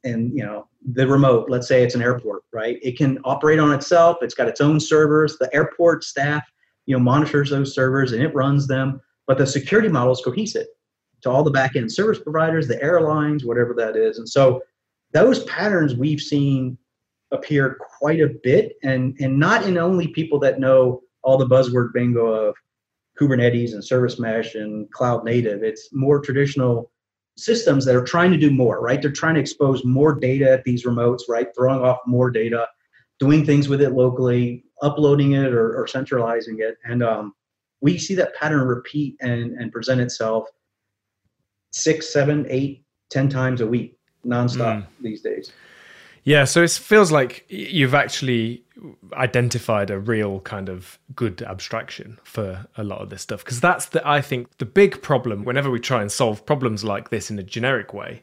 [SPEAKER 1] And you know the remote let's say it's an airport right? It can operate on itself. It's got its own servers. The airport staff you know monitors those servers and it runs them but the security model is cohesive to all the back-end service providers the airlines whatever that is and so those patterns we've seen appear quite a bit and and not in only people that know all the buzzword bingo of Kubernetes and service mesh and cloud native it's more traditional systems that are trying to do more, right? They're trying to expose more data at these remotes, right? Throwing off more data, doing things with it locally, uploading it or, or centralizing it. And um, we see that pattern repeat and, and present itself six, seven, eight, ten times a week, nonstop mm. these days.
[SPEAKER 6] Yeah, so it feels like you've actually identified a real kind of good abstraction for a lot of this stuff because that's the I think the big problem whenever we try and solve problems like this in a generic way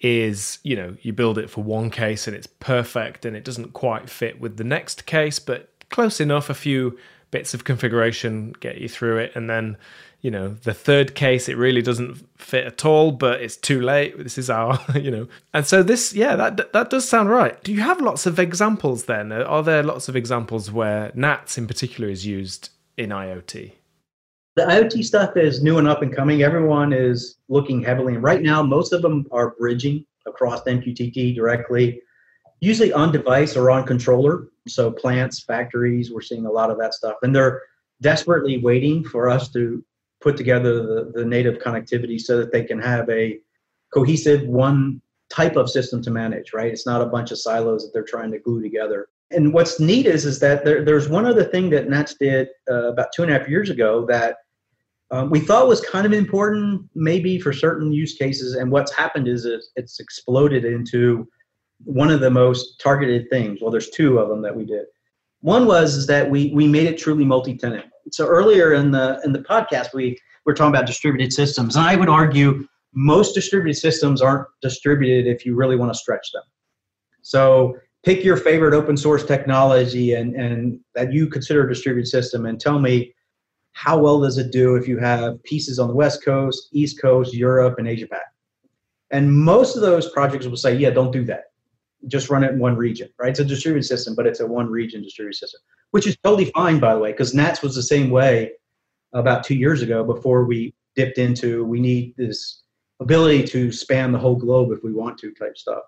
[SPEAKER 6] is you know you build it for one case and it's perfect and it doesn't quite fit with the next case but close enough a few bits of configuration get you through it. And then you know the third case it really doesn't fit at all but it's too late. This is our you know. And so this yeah that that does sound right. Do you have lots of examples then? Are there lots of examples where NATS in particular is used in IoT?
[SPEAKER 1] The IoT stuff is new and up and coming. Everyone is looking heavily. And right now most of them are bridging across MQTT directly usually on device or on controller. So plants factories we're seeing a lot of that stuff. And they're desperately waiting for us to put together the, the native connectivity so that they can have a cohesive one type of system to manage right? It's not a bunch of silos that they're trying to glue together. And what's neat is is that there, there's one other thing that NATS did uh, about two and a half years ago that um, we thought was kind of important maybe for certain use cases. And what's happened is it's exploded into one of the most targeted things well there's two of them that we did one was is that we we made it truly multi-tenant so earlier in the in the podcast, we were talking about distributed systems, and I would argue most distributed systems aren't distributed if you really want to stretch them. So pick your favorite open source technology and, and that you consider a distributed system and tell me how well does it do if you have pieces on the West Coast, East Coast, Europe, and Asia Pac. And most of those projects will say, yeah, don't do that. Just run it in one region, right? It's a distributed system, but it's a one region distributed system, which is totally fine, by the way, because NATS was the same way about two years ago before we dipped into we need this ability to span the whole globe if we want to type stuff.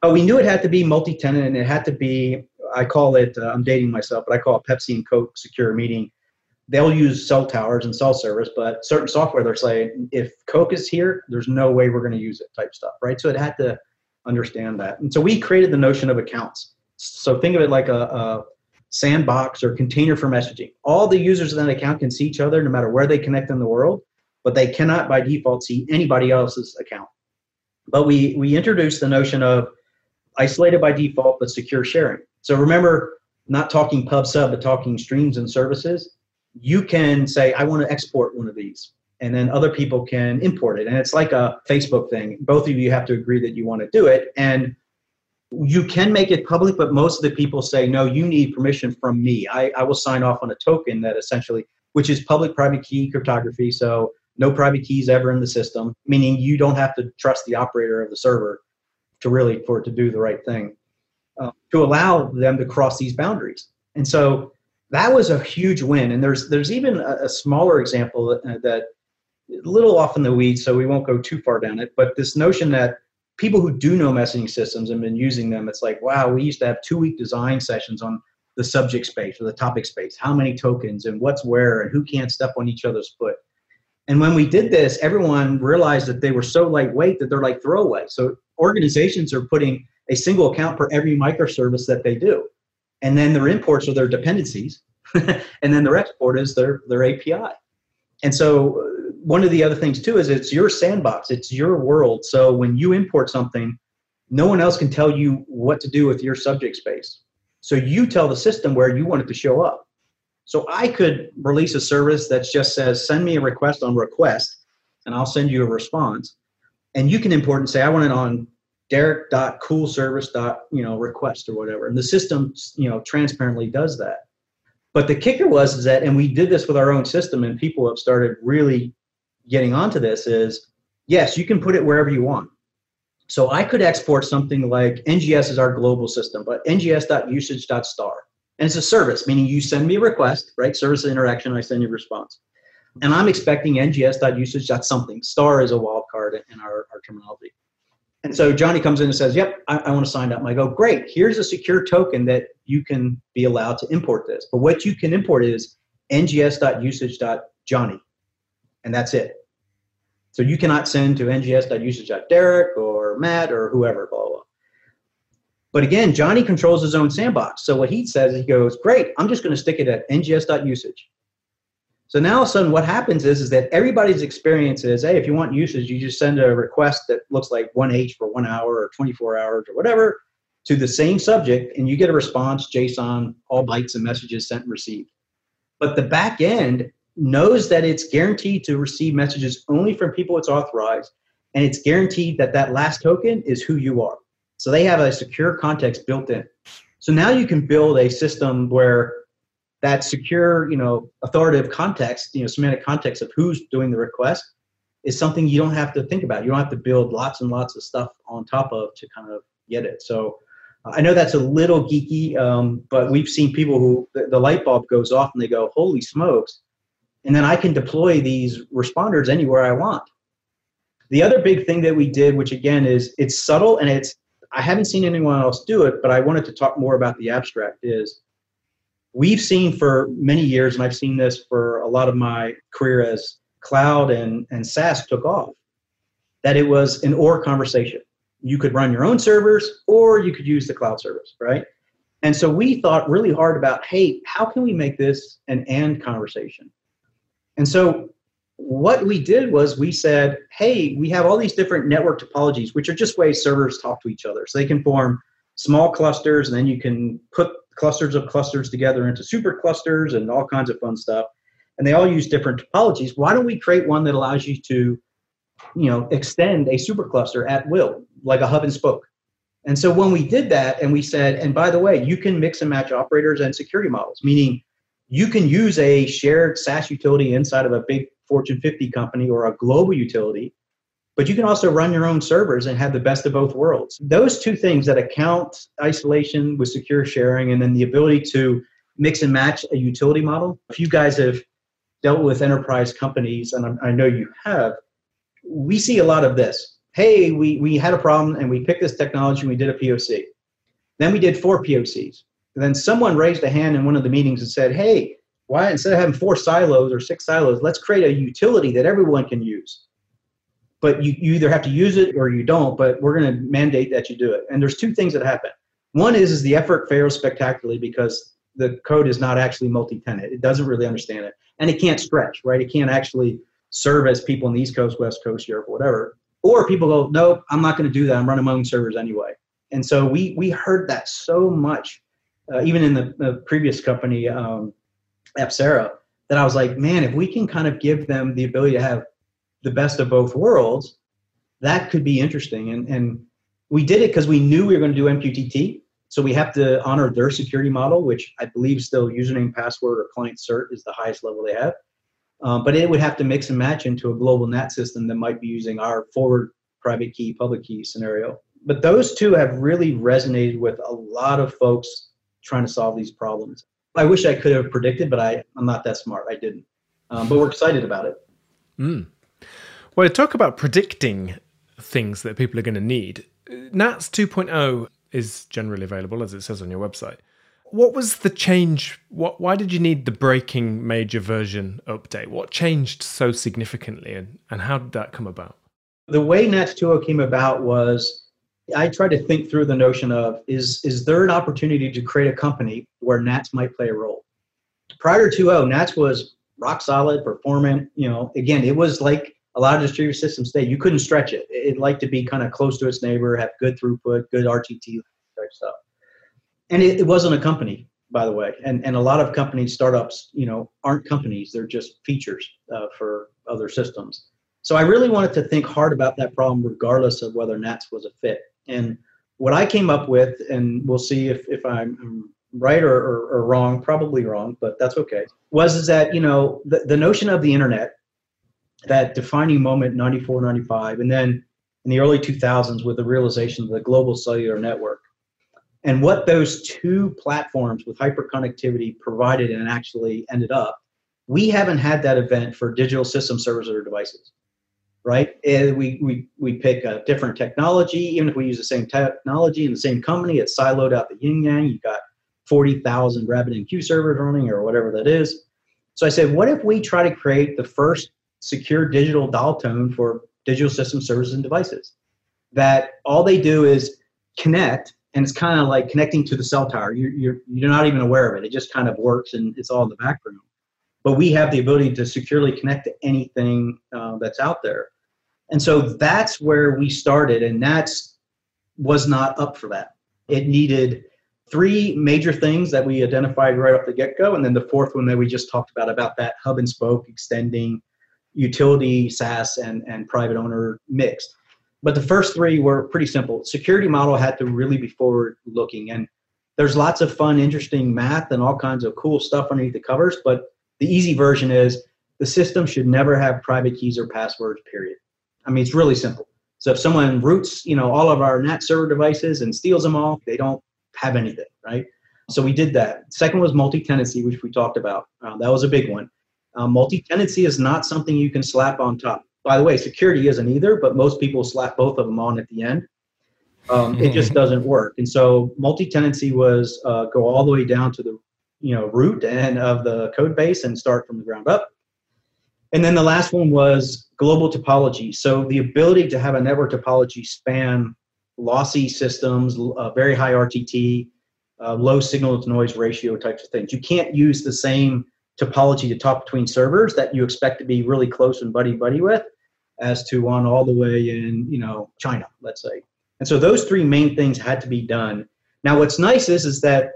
[SPEAKER 1] But we knew it had to be multi-tenant and it had to be, I call it, uh, I'm dating myself, but I call it Pepsi and Coke secure, meaning they'll use cell towers and cell service, but certain software they're saying if Coke is here, there's no way we're going to use it type stuff, right? So it had to understand that. And so we created the notion of accounts. So think of it like a, a sandbox or container for messaging. All the users of that account can see each other no matter where they connect in the world, but they cannot by default see anybody else's account. But we we introduced the notion of isolated by default but secure sharing. So remember, not talking pub sub, but talking streams and services you can say, I want to export one of these. And then other people can import it. And it's like a Facebook thing. Both of you have to agree that you want to do it. And you can make it public, but most of the people say, no, you need permission from me. I, I will sign off on a token that essentially, which is public private key cryptography. So no private keys ever in the system, meaning you don't have to trust the operator of the server to really for it to do the right thing uh, to allow them to cross these boundaries. And so that was a huge win. And there's there's even a, a smaller example that, that a little off in the weeds, so we won't go too far down it. But this notion that people who do know messaging systems and been using them, it's like, wow, we used to have two week design sessions on the subject space or the topic space, how many tokens and what's where and who can't step on each other's foot. And when we did this, everyone realized that they were so lightweight that they're like throwaway. So organizations are putting a single account for every microservice that they do and then their imports are their dependencies, and then their export is their their API. And so one of the other things too is it's your sandbox, it's your world. So when you import something, no one else can tell you what to do with your subject space. So you tell the system where you want it to show up. So I could release a service that just says send me a request on request, and I'll send you a response. And you can import and say I want it on derek.coolservice. you know request or whatever and the system you know transparently does that but the kicker was is that and we did this with our own system and people have started really getting onto this is yes you can put it wherever you want so i could export something like NGS is our global system but ngs.usage.star and it's a service meaning you send me a request right service interaction i send you a response and i'm expecting ngs.usage.something star is a wildcard in our, our terminology and so Johnny comes in and says, Yep, I, I want to sign up. And I go, Great, here's a secure token that you can be allowed to import this. But what you can import is ngs.usage.johnny. And that's it. So you cannot send to ngs.usage.derek or Mat or whoever, blah, blah. blah. But again, Johnny controls his own sandbox. So what he says, he goes, Great, I'm just going to stick it at ngs.usage. So now all of a sudden what happens is, is that everybody's experience is, hey, if you want usage, you just send a request that looks like 1H for one hour or 24 hours or whatever to the same subject and you get a response, JSON, all bytes and messages sent and received. But the back end knows that it's guaranteed to receive messages only from people it's authorized and it's guaranteed that that last token is who you are. So they have a secure context built in. So now you can build a system where that secure, you know, authoritative context, you know, semantic context of who's doing the request is something you don't have to think about. You don't have to build lots and lots of stuff on top of to kind of get it. So I know that's a little geeky, um, but we've seen people who the, the, light bulb goes off and they go, "Holy smokes!" And then I can deploy these responders anywhere I want. The other big thing that we did, which again is it's subtle and it's I haven't seen anyone else do it, but I wanted to talk more about the abstract is we've seen for many years, and I've seen this for a lot of my career as cloud and, and SaaS took off, that it was an or conversation. You could run your own servers or you could use the cloud service, right? And so we thought really hard about, hey, how can we make this an and conversation? And so what we did was we said, hey, we have all these different network topologies, which are just ways servers talk to each other. So they can form small clusters, and then you can put clusters of clusters together into super clusters and all kinds of fun stuff. And they all use different topologies. Why don't we create one that allows you to, you know, extend a supercluster at will, like a hub and spoke? And so when we did that and we said, and by the way, you can mix and match operators and security models, meaning you can use a shared SaaS utility inside of a big Fortune 50 company or a global utility, but you can also run your own servers and have the best of both worlds. Those two things that account isolation with secure sharing and then the ability to mix and match a utility model. If you guys have dealt with enterprise companies, and I know you have, we see a lot of this. Hey, we, we had a problem and we picked this technology and we did a POC. Then we did four POCs. And then someone raised a hand in one of the meetings and said, hey, why instead of having four silos or six silos, let's create a utility that everyone can use. But you, you either have to use it or you don't, but we're going to mandate that you do it. And there's two things that happen. One is, is the effort fails spectacularly because the code is not actually multi-tenant. It doesn't really understand it. And it can't stretch, right? It can't actually serve as people in the East Coast, West Coast, Europe, whatever. Or people go, nope, I'm not going to do that. I'm running my own servers anyway. And so we we heard that so much, uh, even in the, previous company, um, that I was like, man, if we can kind of give them the ability to have the best of both worlds, that could be interesting. And and we did it because we knew we were going to do MQTT. So we have to honor their security model, which I believe still username, password, or client cert is the highest level they have. Um, but it would have to mix and match into a global NATS system that might be using our forward private key, public key scenario. But those two have really resonated with a lot of folks trying to solve these problems. I wish I could have predicted, but I, I'm not that smart. I didn't. Um, but we're excited about it.
[SPEAKER 6] Mm. Well, talk about predicting things that people are going to need. NATS 2.0 is generally available, as it says on your website. What was the change? What, why did you need the breaking major version update? What changed so significantly, and, and how did that come about?
[SPEAKER 1] The way NATS 2.0 came about was I tried to think through the notion of is is there an opportunity to create a company where NATS might play a role? Prior to 2.0, NATS was rock solid, performant. You know, again, it was like a lot of distributed systems today. You couldn't stretch it. It liked to be kind of close to its neighbor, have good throughput, good RTT type stuff and it, it wasn't a company by the way and and a lot of companies startups you know aren't companies they're just features uh, for other systems so i really wanted to think hard about that problem regardless of whether NATS was a fit and what i came up with and we'll see if, if i'm right or, or, or wrong probably wrong but that's okay was is that you know the, the notion of the internet that defining moment 94 95 and then in the early 2000s with the realization of the global cellular network and what those two platforms with hyperconnectivity provided and actually ended up, we haven't had that event for digital system servers or devices, right? And we, we, we pick a different technology, even if we use the same technology in the same company, it's siloed out the yin yang. You've got 40,000 RabbitMQ servers running or whatever that is. So I said, what if we try to create the first secure digital dial tone for digital system services and devices? That all they do is connect and it's kind of like connecting to the cell tower. You're, you're, you're not even aware of it. It just kind of works and it's all in the background. But we have the ability to securely connect to anything uh, that's out there. And so that's where we started, and that's was not up for that. It needed three major things that we identified right off the get-go, and then the fourth one that we just talked about about that hub and spoke extending utility, SaaS, and, and private owner mixed. But the first three were pretty simple. Security model had to really be forward looking. And there's lots of fun, interesting math and all kinds of cool stuff underneath the covers. But the easy version is the system should never have private keys or passwords, period. I mean, it's really simple. So if someone roots, you know, all of our NATS server devices and steals them all, they don't have anything, right? So we did that. Second was multi-tenancy, which we talked about. Uh, that was a big one. Uh, multi-tenancy is not something you can slap on top. By the way, security isn't either, but most people slap both of them on at the end. Um, it just doesn't work. And so multi-tenancy was uh, go all the way down to the you know root and of the code base and start from the ground up. And then the last one was global topology. So the ability to have a network topology span lossy systems, uh, very high RTT, uh, low signal to noise ratio types of things. You can't use the same topology to talk between servers that you expect to be really close and buddy buddy with as to one all the way in you know China, let's say. And so those three main things had to be done. Now, what's nice is is that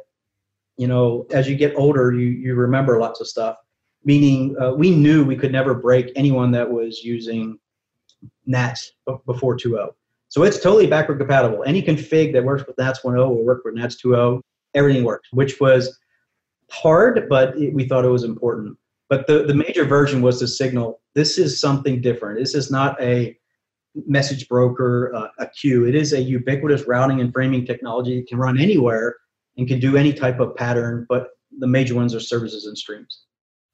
[SPEAKER 1] you know as you get older, you you remember lots of stuff. Meaning, uh, we knew we could never break anyone that was using NATS before 2.0. So it's totally backward compatible. Any config that works with NATS 1.0 will work with NATS 2.0. Everything works, which was hard, but it, we thought it was important. But the, the major version was to signal this is something different. This is not a message broker, uh, a queue. It is a ubiquitous routing and framing technology that can run anywhere and can do any type of pattern, but the major ones are services and streams.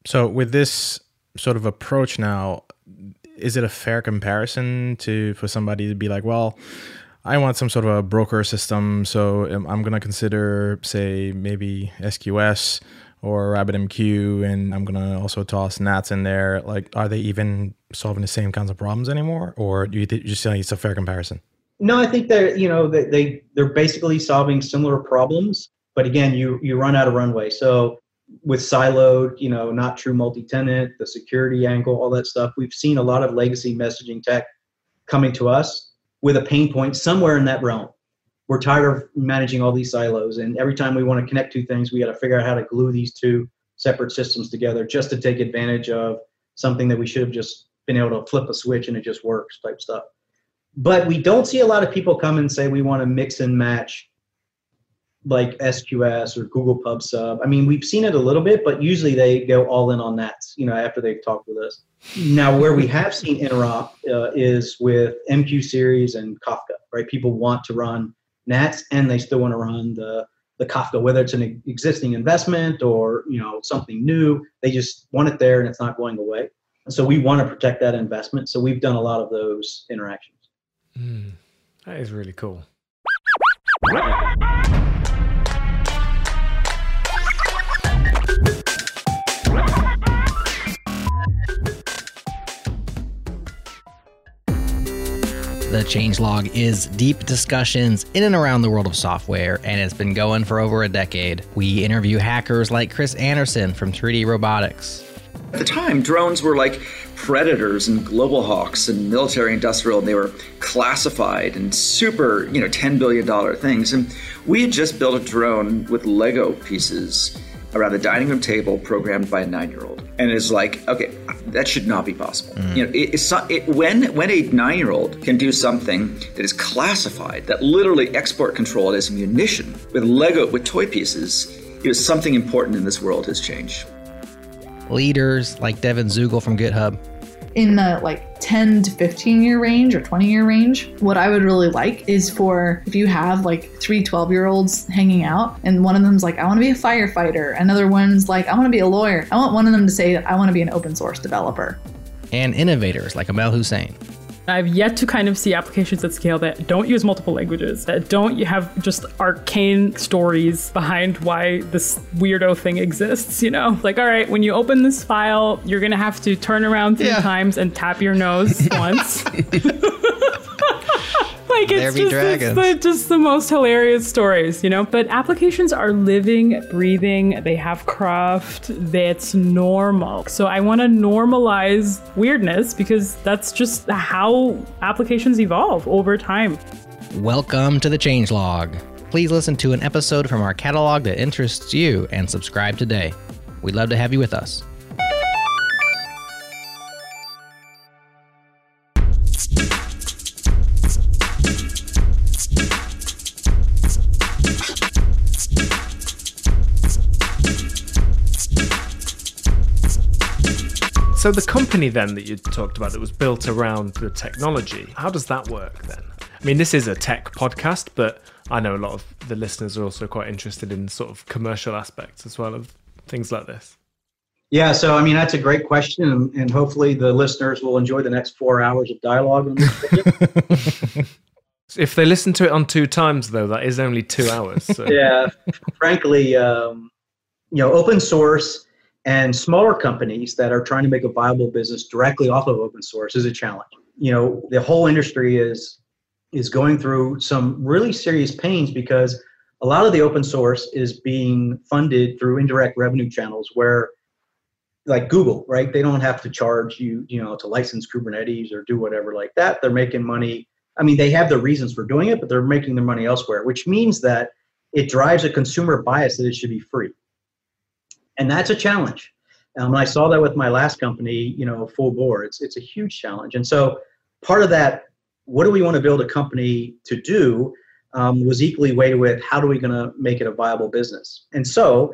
[SPEAKER 5] So with this sort of approach now, is it a fair comparison to for somebody to be like, well, I want some sort of a broker system, so I'm going to consider, say, maybe SQS or RabbitMQ, and I'm going to also toss NATS in there. Like, are they even solving the same kinds of problems anymore, or do you just think it's a fair comparison?
[SPEAKER 1] No, I think they're you know they, they they're basically solving similar problems, but again, you you run out of runway. So with siloed, you know, not true multi-tenant, the security angle, all that stuff, we've seen a lot of legacy messaging tech coming to us with a pain point somewhere in that realm. We're tired of managing all these silos, and every time we want to connect two things, we got to figure out how to glue these two separate systems together just to take advantage of something that we should have just been able to flip a switch and it just works type stuff. But we don't see a lot of people come and say we want to mix and match like SQS or Google Pub Sub. I mean, we've seen it a little bit, but usually they go all in on that, you know, after they've talked with us. Now, where we have seen interop uh, is with MQ series and Kafka, right? People want to run NATS and they still want to run the, the Kafka, whether it's an existing investment or, you know, something new. They just want it there and it's not going away. So we want to protect that investment. So we've done a lot of those interactions.
[SPEAKER 6] Mm, that is really cool.
[SPEAKER 4] The Changelog is deep discussions in and around the world of software, and it's been going for over a decade. We interview hackers like Chris Anderson from 3D Robotics.
[SPEAKER 8] At the time, drones were like predators and global hawks and military industrial, and they were classified and super, you know, $10 billion things. And we had just built a drone with Lego pieces around the dining room table programmed by a nine-year-old. And it's like okay that should not be possible. Mm. you know it, it's it, when when a nine-year-old can do something that is classified that literally export controlled as munition with lego with toy pieces it was something important in this world has changed.
[SPEAKER 4] Leaders like Devon Zuegel from GitHub
[SPEAKER 9] in the like 10 to 15 year range or 20 year range, what I would really like is for if you have like three 12 year olds hanging out and one of them's like, I want to be a firefighter, another one's like, I want to be a lawyer. I want one of them to say, I want to be an open source developer.
[SPEAKER 4] And innovators like Amal Hussein.
[SPEAKER 10] I've yet to kind of see applications at scale that don't use multiple languages, that don't have just arcane stories behind why this weirdo thing exists, you know? Like, all right, when you open this file, you're gonna have to turn around three yeah. times and tap your nose once. like it's just, it's the, just the most hilarious stories, you know. But applications are living, breathing. They have craft. That's normal. So I want to normalize weirdness because that's just how applications evolve over time.
[SPEAKER 4] Welcome to the Changelog. Please listen to an episode from our catalog that interests you and subscribe today. We'd love to have you with us.
[SPEAKER 6] So the company then that you talked about that was built around the technology, how does that work then? I mean, this is a tech podcast, but I know a lot of the listeners are also quite interested in sort of commercial aspects as well of things like this.
[SPEAKER 1] Yeah, so I mean that's a great question, and, hopefully the listeners will enjoy the next four hours of dialogue on this.
[SPEAKER 6] if they listen to it on two times, though, that is only two hours. So.
[SPEAKER 1] yeah, frankly, um, you know, open source and smaller companies that are trying to make a viable business directly off of open source is a challenge. You know, the whole industry is is going through some really serious pains because a lot of the open source is being funded through indirect revenue channels where like Google, right? They don't have to charge you, you know, to license Kubernetes or do whatever like that. They're making money. I mean, they have the reasons for doing it, but they're making their money elsewhere, which means that it drives a consumer bias that it should be free and that's a challenge. Um, and I saw that with my last company, you know, full bore. It's it's a huge challenge, and so part of that what do we want to build a company to do um, was equally weighted with how do we going to make it a viable business. And so,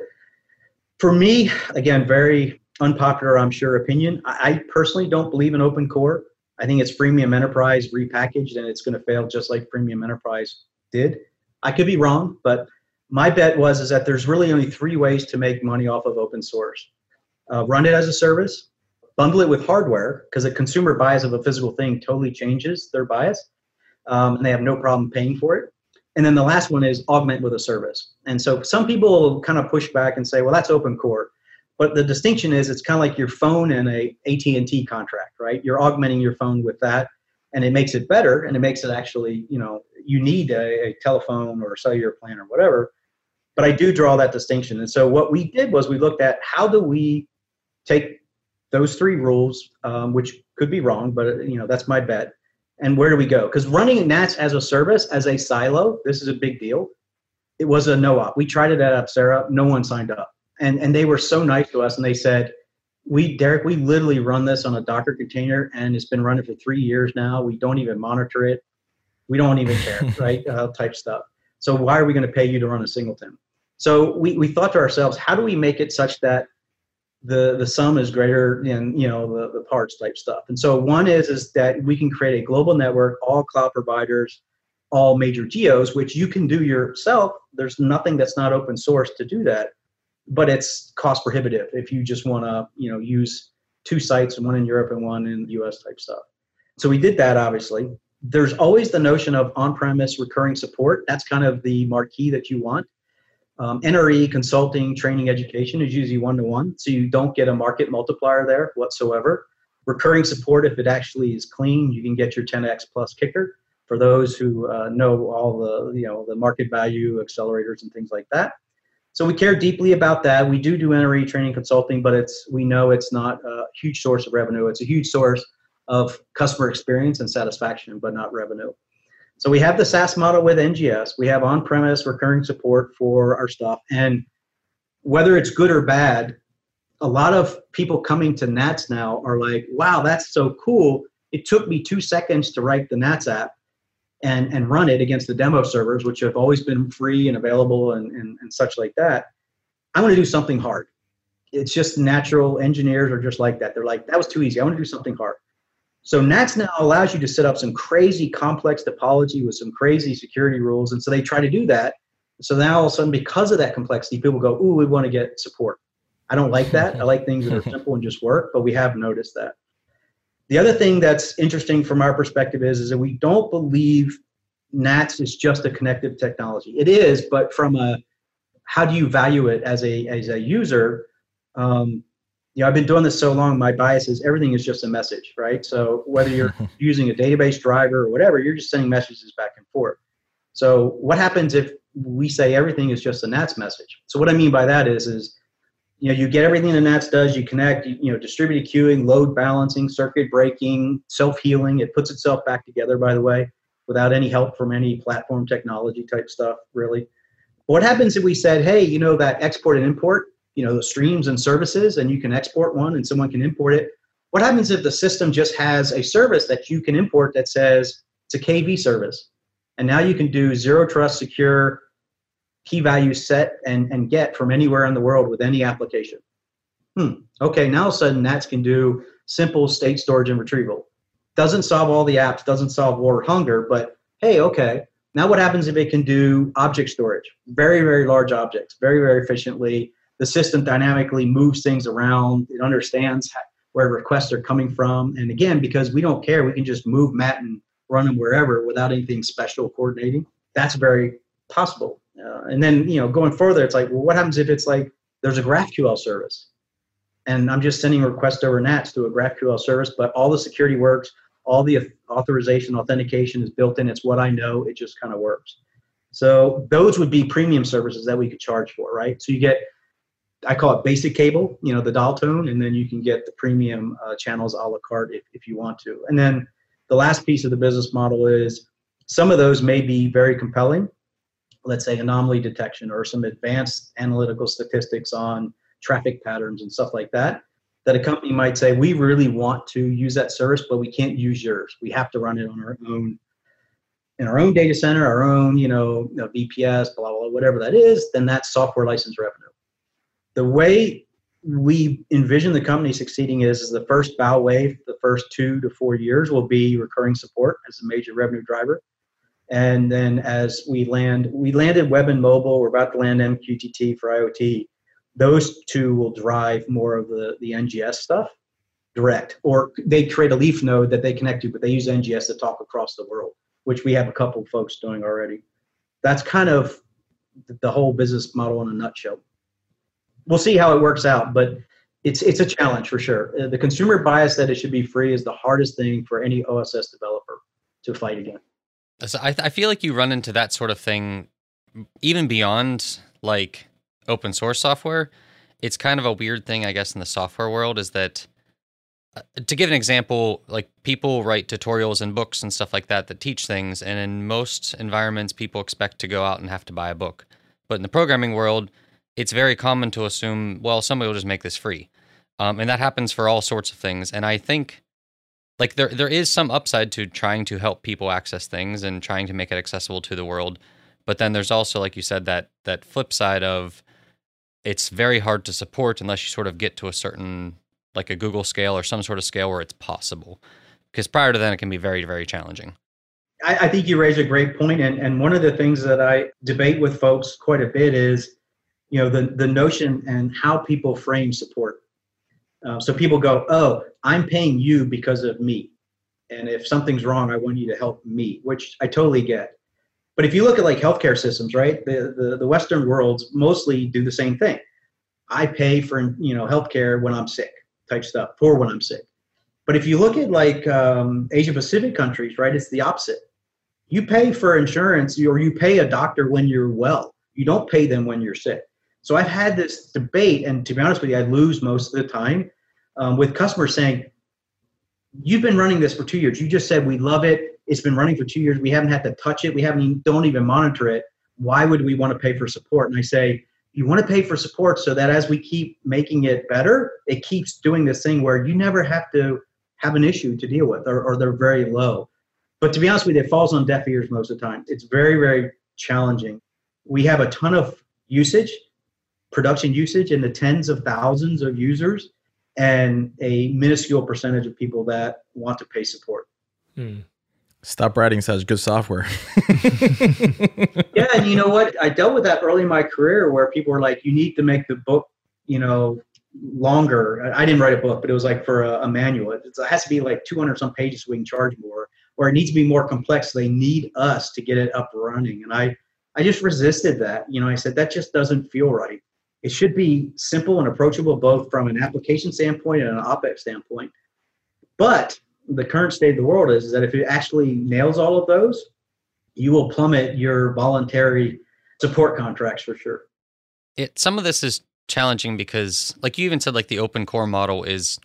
[SPEAKER 1] for me, again, very unpopular, I'm sure, opinion. I, I personally don't believe in open core. I think it's freemium enterprise repackaged, and it's going to fail just like freemium enterprise did. I could be wrong, but my bet was is that there's really only three ways to make money off of open source: uh, run it as a service, bundle it with hardware because a consumer bias of a physical thing totally changes their bias, um, and they have no problem paying for it. And then the last one is augment with a service. And so some people kind of push back and say, well, that's open core. But the distinction is it's kind of like your phone and a AT&T contract, right? You're augmenting your phone with that and it makes it better and it makes it actually, you know, you need a, a telephone or a cellular plan or whatever. But I do draw that distinction. And so what we did was we looked at how do we take those three rules, um, which could be wrong, but you know that's my bet. And where do we go? Because running NATS as a service, as a silo, this is a big deal. It was a no-op. We tried it at Apcera. No one signed up and and they were so nice to us and they said we derek we literally run this on a Docker container and it's been running for three years now we don't even monitor it we don't even care right uh, type stuff so why are we going to pay you to run a singleton? So we, we thought to ourselves how do we make it such that the the sum is greater than you know the, the parts type stuff? And so one is is that we can create a global network all cloud providers all major geos which you can do yourself. There's nothing that's not open source to do that but it's cost prohibitive if you just want to you know use two sites one in europe and one in the us type stuff. So we did that obviously there's always the notion of on-premise recurring support. That's kind of the marquee that you want. Um, NRE consulting training education is usually one-to-one so you don't get a market multiplier there whatsoever. Recurring support if it actually is clean you can get your 10x plus kicker. For those who uh, know all the you know the market value accelerators and things like that. So we care deeply about that. We do do NRE training consulting, but it's we know it's not a huge source of revenue. It's a huge source of customer experience and satisfaction, but not revenue. So we have the SaaS model with NGS. We have on-premise recurring support for our stuff, and whether it's good or bad, a lot of people coming to NATS now are like, "Wow, that's so cool! It took me two seconds to write the NATS app." and, and run it against the demo servers, which have always been free and available and, and, and such like that, I want to do something hard. It's just natural. Engineers are just like that. They're like, that was too easy. I want to do something hard. So NATS now allows you to set up some crazy complex topology with some crazy security rules. And so they try to do that. So now all of a sudden, because of that complexity, people go, ooh, we want to get support. I don't like that. I like things that are simple and just work, but we have noticed that. The other thing that's interesting from our perspective is, is that we don't believe NATS is just a connective technology. It is, but from a how do you value it as a as a user? Um, you know, I've been doing this so long. My bias is everything is just a message, right? So whether you're using a database driver or whatever, you're just sending messages back and forth. So what happens if we say everything is just a NATS message? So what I mean by that is, is you know, you get everything the NATS does. You connect, you, you know, distributed queuing, load balancing, circuit breaking, self healing. It puts itself back together, by the way, without any help from any platform technology type stuff, really. What happens if we said, hey, you know, that export and import, you know, the streams and services, and you can export one and someone can import it? What happens if the system just has a service that you can import that says it's a KV service? And now you can do zero trust secure key value set and, and get from anywhere in the world with any application. Hmm. Okay, now all of a sudden NATS can do simple state storage and retrieval. Doesn't solve all the apps, doesn't solve war hunger, but hey, okay. Now what happens if it can do object storage? Very, very large objects, very, very efficiently. The system dynamically moves things around. It understands where requests are coming from. And again, because we don't care, we can just move Matt and run them wherever without anything special coordinating. That's very possible. Uh, and then you know going further, it's like, well, what happens if it's like there's a GraphQL service, and I'm just sending a request over NATS to a GraphQL service, but all the security works, all the authorization, authentication is built in. It's what I know. It just kind of works. So those would be premium services that we could charge for, right? So you get, I call it basic cable, you know, the dial tone, and then you can get the premium uh, channels a la carte if, if you want to. And then the last piece of the business model is some of those may be very compelling let's say anomaly detection or some advanced analytical statistics on traffic patterns and stuff like that that a company might say, we really want to use that service, but we can't use yours. We have to run it on our own, in our own data center, our own, you know, you know VPS, blah, blah, blah, whatever that is, then that's software license revenue. The way we envision the company succeeding is, is the first bow wave, the first two to four years will be recurring support as a major revenue driver. And then as we land, we landed web and mobile, we're about to land MQTT for IoT those two will drive more of the, the NGS stuff direct, or they create a leaf node that they connect to, but they use NGS to talk across the world, which we have a couple folks doing already. That's kind of the whole business model in a nutshell. We'll see how it works out, but it's it's a challenge for sure. Uh, the consumer bias that it should be free is the hardest thing for any OSS developer to fight against.
[SPEAKER 7] So I, I feel like you run into that sort of thing even beyond like open source software, it's kind of a weird thing, I guess, in the software world is that uh, to give an example, like people write tutorials and books and stuff like that that teach things, and in most environments, people expect to go out and have to buy a book. But in the programming world, it's very common to assume, well, somebody will just make this free, um, and that happens for all sorts of things. And I think, like there there is some upside to trying to help people access things and trying to make it accessible to the world, but then there's also, like you said, that that flip side of it's very hard to support unless you sort of get to a certain like a Google scale or some sort of scale where it's possible. Because prior to then, it can be very, very challenging.
[SPEAKER 1] I, I think you raise a great point, and and one of the things that I debate with folks quite a bit is, you know, the the notion and how people frame support. Uh, so people go, "Oh, I'm paying you because of me, and if something's wrong, I want you to help me," which I totally get. But if you look at like healthcare systems, right, the, the, the Western worlds mostly do the same thing. I pay for you know healthcare when I'm sick, type stuff, for when I'm sick. But if you look at like um, Asia Pacific countries, right, it's the opposite. You pay for insurance or you pay a doctor when you're well. You don't pay them when you're sick. So I've had this debate, and to be honest with you, I lose most of the time um, with customers saying, "You've been running this for two years. You just said we love it. It's been running for two years. We haven't had to touch it. We haven't even, don't even monitor it. Why would we want to pay for support? And I say, you want to pay for support so that as we keep making it better, it keeps doing this thing where you never have to have an issue to deal with, or, or they're very low. But to be honest with you, it falls on deaf ears most of the time. It's very, very challenging. We have a ton of usage, production usage in the tens of thousands of users, and a minuscule percentage of people that want to pay support. Hmm.
[SPEAKER 5] Stop writing such good software.
[SPEAKER 1] yeah, and you know what? I dealt with that early in my career where people were like, "You need to make the book, you know, longer." I didn't write a book, but it was like for a, a manual. It, it has to be like 200 some pages so we can charge more, or it needs to be more complex. So they need us to get it up running, and I, I just resisted that. You know, I said that just doesn't feel right. It should be simple and approachable, both from an application standpoint and an OpEx standpoint. But the current state of the world is, is that if it actually nails all of those, you will plummet your voluntary support contracts for sure.
[SPEAKER 7] It some of this is challenging because like you even said like the open core model is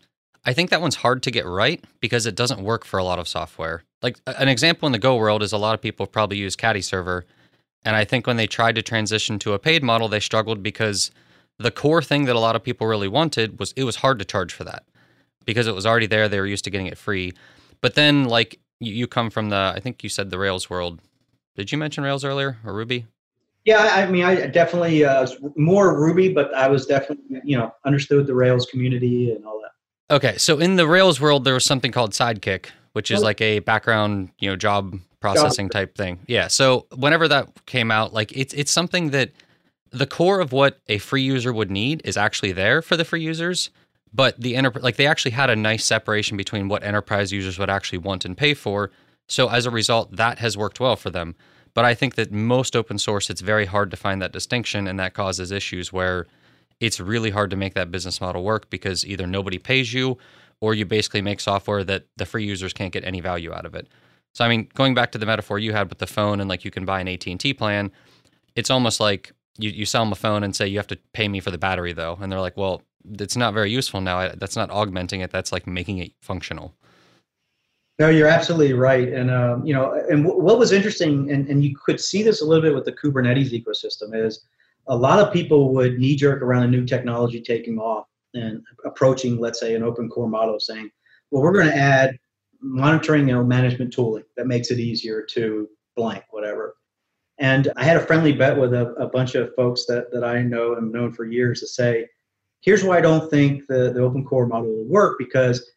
[SPEAKER 7] I think that one's hard to get right because it doesn't work for a lot of software. Like an example in the Go world is a lot of people probably use Caddy Server. And I think when they tried to transition to a paid model, they struggled because the core thing that a lot of people really wanted was it was hard to charge for that because it was already there. They were used to getting it free. But then, like, you, you come from the, I think you said the Rails world. Did you mention Rails earlier or Ruby?
[SPEAKER 1] Yeah, I mean, I definitely uh, more Ruby, but I was definitely, you know, understood the Rails community and all that.
[SPEAKER 7] Okay, so in the Rails world, there was something called Sidekiq, which is like a background, you know, job processing job. type thing. Yeah. So whenever that came out, like it's it's something that the core of what a free user would need is actually there for the free users but the enter like they actually had a nice separation between what enterprise users would actually want and pay for. So as a result, that has worked well for them. But I think that most open source, it's very hard to find that distinction, and that causes issues where it's really hard to make that business model work because either nobody pays you or you basically make software that the free users can't get any value out of it. So I mean, going back to the metaphor you had with the phone and like you can buy an AT&T plan, it's almost like you, you sell them a phone and say you have to pay me for the battery though and they're like well it's not very useful now. That's not augmenting it. That's like making it functional.
[SPEAKER 1] No, you're absolutely right. And um, you know, and w- what was interesting, and, and you could see this a little bit with the Kubernetes ecosystem, is a lot of people would knee jerk around a new technology taking off, and approaching, let's say, an open core model saying, well, we're going to add monitoring and management tooling that makes it easier to blank, whatever. And I had a friendly bet with a, a bunch of folks that, that I know and known for years to say, here's why I don't think the, the open core model will work because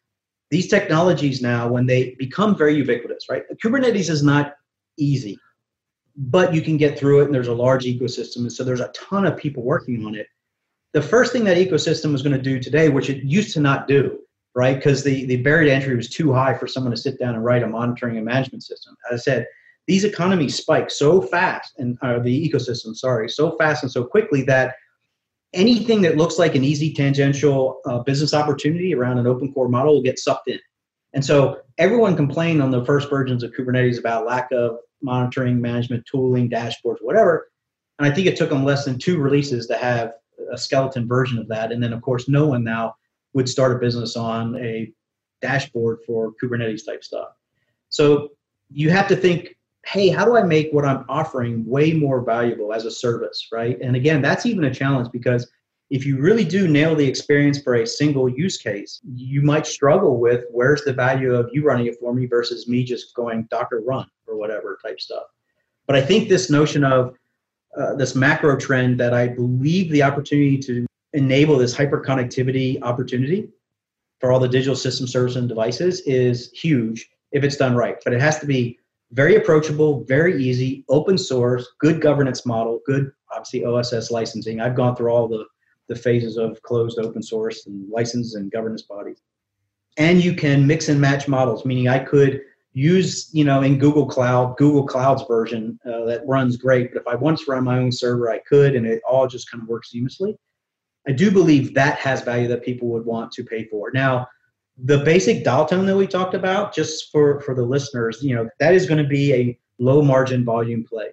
[SPEAKER 1] these technologies now, when they become very ubiquitous, right? Kubernetes is not easy, but you can get through it and there's a large ecosystem. And so there's a ton of people working on it. The first thing that ecosystem is going to do today, which it used to not do, right? Because the, the barrier to entry was too high for someone to sit down and write a monitoring and management system. As I said, these economies spike so fast and uh, the ecosystem, sorry, so fast and so quickly that anything that looks like an easy tangential uh, business opportunity around an open core model will get sucked in. And so everyone complained on the first versions of Kubernetes about lack of monitoring, management, tooling, dashboards, whatever. And I think it took them less than two releases to have a skeleton version of that. And then, of course, no one now would start a business on a dashboard for Kubernetes type stuff. So you have to think hey, how do I make what I'm offering way more valuable as a service, right? And again, that's even a challenge because if you really do nail the experience for a single use case, you might struggle with where's the value of you running it for me versus me just going Docker run or whatever type stuff. But I think this notion of uh, this macro trend that I believe the opportunity to enable this hyperconnectivity opportunity for all the digital system servers and devices is huge if it's done right. But it has to be very approachable, very easy, open source, good governance model, good obviously OSS licensing. I've gone through all the the phases of closed open source and license and governance bodies. And you can mix and match models, meaning I could use, you know, in Google Cloud, Google Cloud's version uh, that runs great. But if I once run my own server, I could, and it all just kind of works seamlessly. I do believe that has value that people would want to pay for. Now, the basic dial tone that we talked about, just for for the listeners, you know, that is going to be a low margin volume play.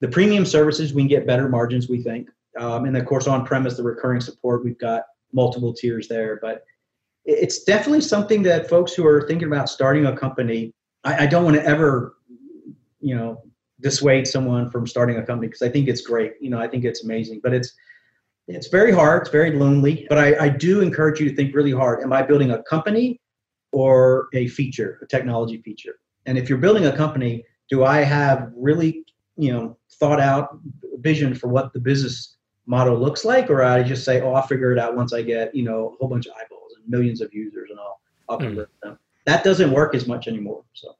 [SPEAKER 1] The premium services we can get better margins, we think, um, and of course on premise the recurring support we've got multiple tiers there, but it's definitely something that folks who are thinking about starting a company, I, I don't want to ever, you know, dissuade someone from starting a company because I think it's great. You know, I think it's amazing, but it's it's very hard, it's very lonely, but I, I do encourage you to think really hard. Am I building a company or a feature, a technology feature? And if you're building a company, do I have really, you know, thought out vision for what the business model looks like, or I just say, oh, I'll figure it out once I get, you know, a whole bunch of eyeballs and millions of users and I'll, I'll hmm. convert mm. them. That doesn't work as much anymore. So.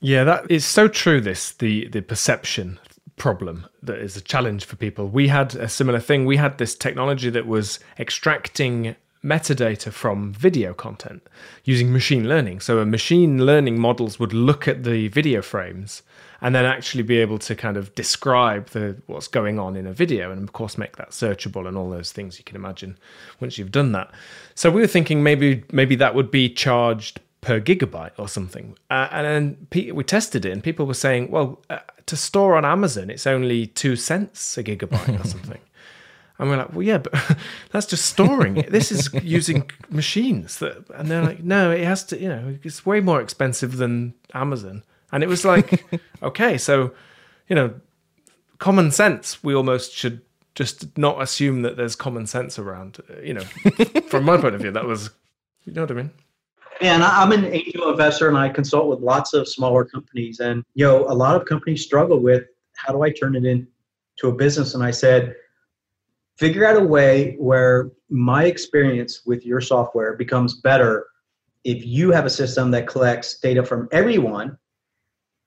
[SPEAKER 6] Yeah, that is so true. This the the perception problem that is a challenge for people. We had a similar thing. We had this technology that was extracting metadata from video content using machine learning. So, a machine learning models would look at the video frames and then actually be able to kind of describe the what's going on in a video and of course make that searchable and all those things you can imagine once you've done that. So we were thinking maybe maybe that would be charged per gigabyte or something. Uh, and then we tested it, and people were saying, well, uh, to store on Amazon, it's only two cents a gigabyte or something. And we're like, well, yeah, but that's just storing it. This is using machines that, and they're like, no, it has to, you know, it's way more expensive than Amazon. And it was like, okay, so, you know, common sense, we almost should just not assume that there's common sense around. You know, from my point of view, that was, you know what I mean?
[SPEAKER 1] And I'm an angel investor and I consult with lots of smaller companies. And, you know, a lot of companies struggle with how do I turn it into a business? And I said, figure out a way where my experience with your software becomes better if you have a system that collects data from everyone,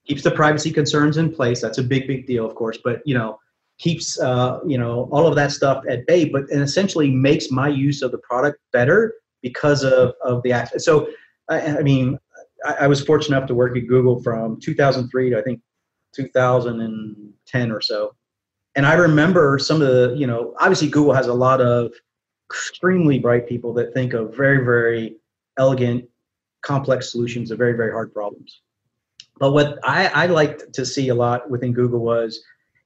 [SPEAKER 1] keeps the privacy concerns in place. That's a big, big deal, of course, but, you know, keeps, uh, you know, all of that stuff at bay, but and essentially makes my use of the product better because of, of the access. So, I, I mean, I, I, was fortunate enough to work at Google from 2003 to I think 2010 or so. And I remember some of the, you know, obviously Google has a lot of extremely bright people that think of very, very elegant, complex solutions of very, very hard problems. But what I, I liked to see a lot within Google was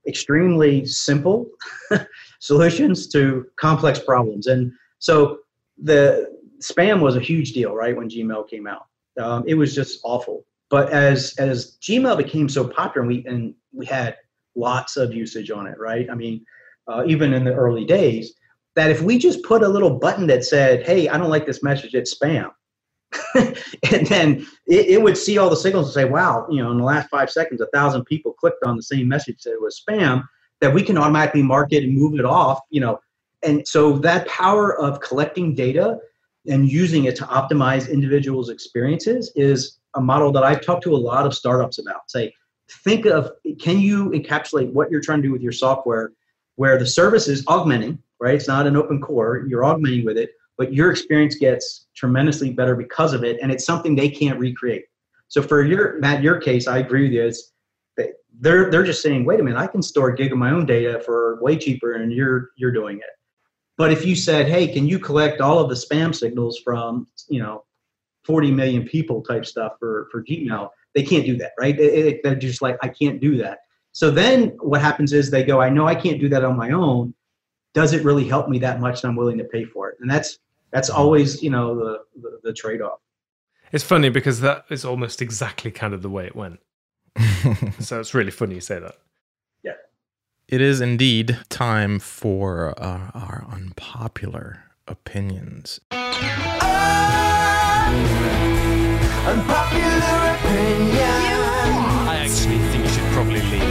[SPEAKER 1] extremely simple solutions to complex problems. And so the spam was a huge deal, right? When Gmail came out, um, it was just awful. But as as Gmail became so popular, and we and we had lots of usage on it, right? I mean, uh, even in the early days, that if we just put a little button that said, hey, I don't like this message, it's spam. and then it, it, would see all the signals and say, wow, you know, in the last five seconds, a thousand people clicked on the same message that was spam, that we can automatically mark it and move it off, you know. And so that power of collecting data and using it to optimize individuals' experiences is a model that I've talked to a lot of startups about. Say, think of can you encapsulate what you're trying to do with your software where the service is augmenting, right? It's not an open core, you're augmenting with it, but your experience gets tremendously better because of it, and it's something they can't recreate. So for your Mat, your case, I agree with you. It's they're they're just saying, wait a minute, I can store a gig of my own data for way cheaper, and you're you're doing it. But if you said, hey, can you collect all of the spam signals from you know 40 million people type stuff for for Gmail, they can't do that, right? It, it, they're just like, I can't do that. So then what happens is they go, I know I can't do that on my own. Does it really help me that much? And I'm willing to pay for it, and that's that's always you know the, the, the trade off.
[SPEAKER 6] It's funny because that is almost exactly kind of the way it went. so it's really funny you say that.
[SPEAKER 1] Yeah.
[SPEAKER 5] It is indeed time for uh, our unpopular opinions.
[SPEAKER 6] Unpopular opinion. I actually think you should probably leave.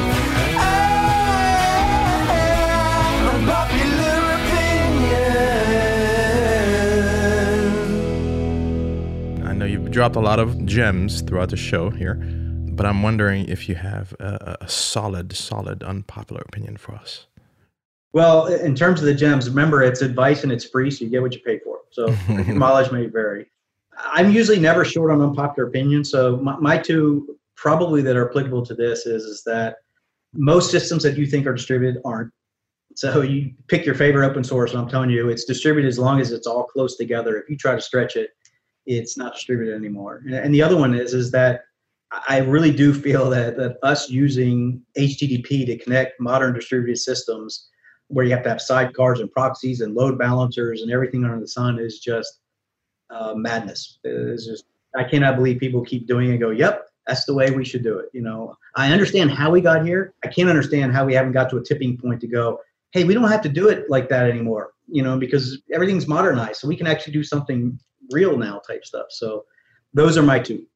[SPEAKER 5] I know you've dropped a lot of gems throughout the show here, but I'm wondering if you have a, a solid, solid unpopular opinion for us.
[SPEAKER 1] Well, in terms of the gems, remember it's advice and it's free, so you get what you pay for. So mileage may vary. I'm usually never short on unpopular opinions. So my, my two probably that are applicable to this is, is that most systems that you think are distributed aren't. So you pick your favorite open source, and I'm telling you, it's distributed as long as it's all close together. If you try to stretch it, it's not distributed anymore. And, and the other one is is that I really do feel that that us using HTTP to connect modern distributed systems, where you have to have sidecars and proxies and load balancers and everything under the sun, is just uh, madness. It's just I cannot believe people keep doing it. Go, yep, that's the way we should do it. You know, I understand how we got here. I can't understand how we haven't got to a tipping point to go, hey, we don't have to do it like that anymore. You know, because everything's modernized, so we can actually do something real now type stuff. So those are my two.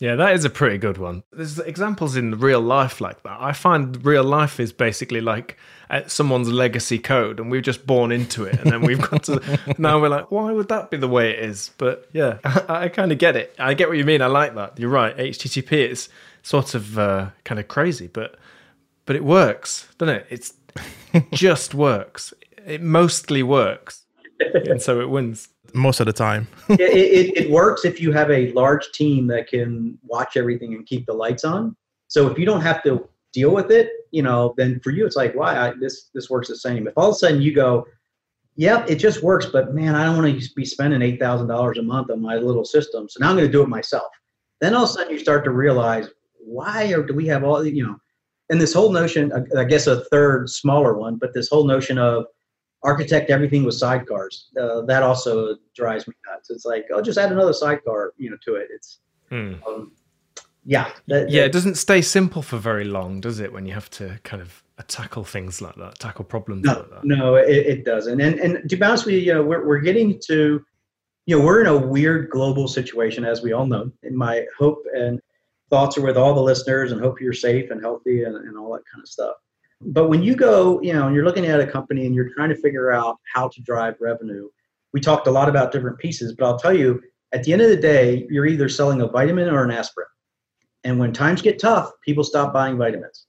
[SPEAKER 6] Yeah, that is a pretty good one. There's examples in real life like that. I find real life is basically like uh, someone's legacy code, and we've just born into it, and then we've got to now we're like, why would that be the way it is? But yeah, I, I kind of get it. I get what you mean. I like that. You're right. HTTP is sort of uh, kind of crazy, but but it works, doesn't it? It's just works. It mostly works, and so it wins
[SPEAKER 5] most of the time.
[SPEAKER 1] it, it, it, works if you have a large team that can watch everything and keep the lights on. So if you don't have to deal with it, you know, then for you it's like, why I, this this works the same. If all of a sudden you go, yep, it just works, but man, I don't want to be spending eight thousand dollars a month on my little system, so now I'm going to do it myself. Then all of a sudden you start to realize, why or do we have all you know? And this whole notion, I guess a third smaller one, but this whole notion of architect everything with sidecars. Uh, that also drives me nuts. It's like, oh, just add another sidecar, you know, to it. It's, hmm. um, yeah,
[SPEAKER 6] that, yeah. That, it doesn't stay simple for very long, does it? When you have to kind of tackle things like that, tackle problems
[SPEAKER 1] no,
[SPEAKER 6] like that.
[SPEAKER 1] No, it, it doesn't. And and to be honest with you, you know, we're we're getting to, you know, we're in a weird global situation, as we all know. And my hope and thoughts are with all the listeners, and hope you're safe and healthy and, and all that kind of stuff. But when you go, you know, and you're looking at a company and you're trying to figure out how to drive revenue, we talked a lot about different pieces, but I'll tell you, at the end of the day, you're either selling a vitamin or an aspirin. And when times get tough, people stop buying vitamins,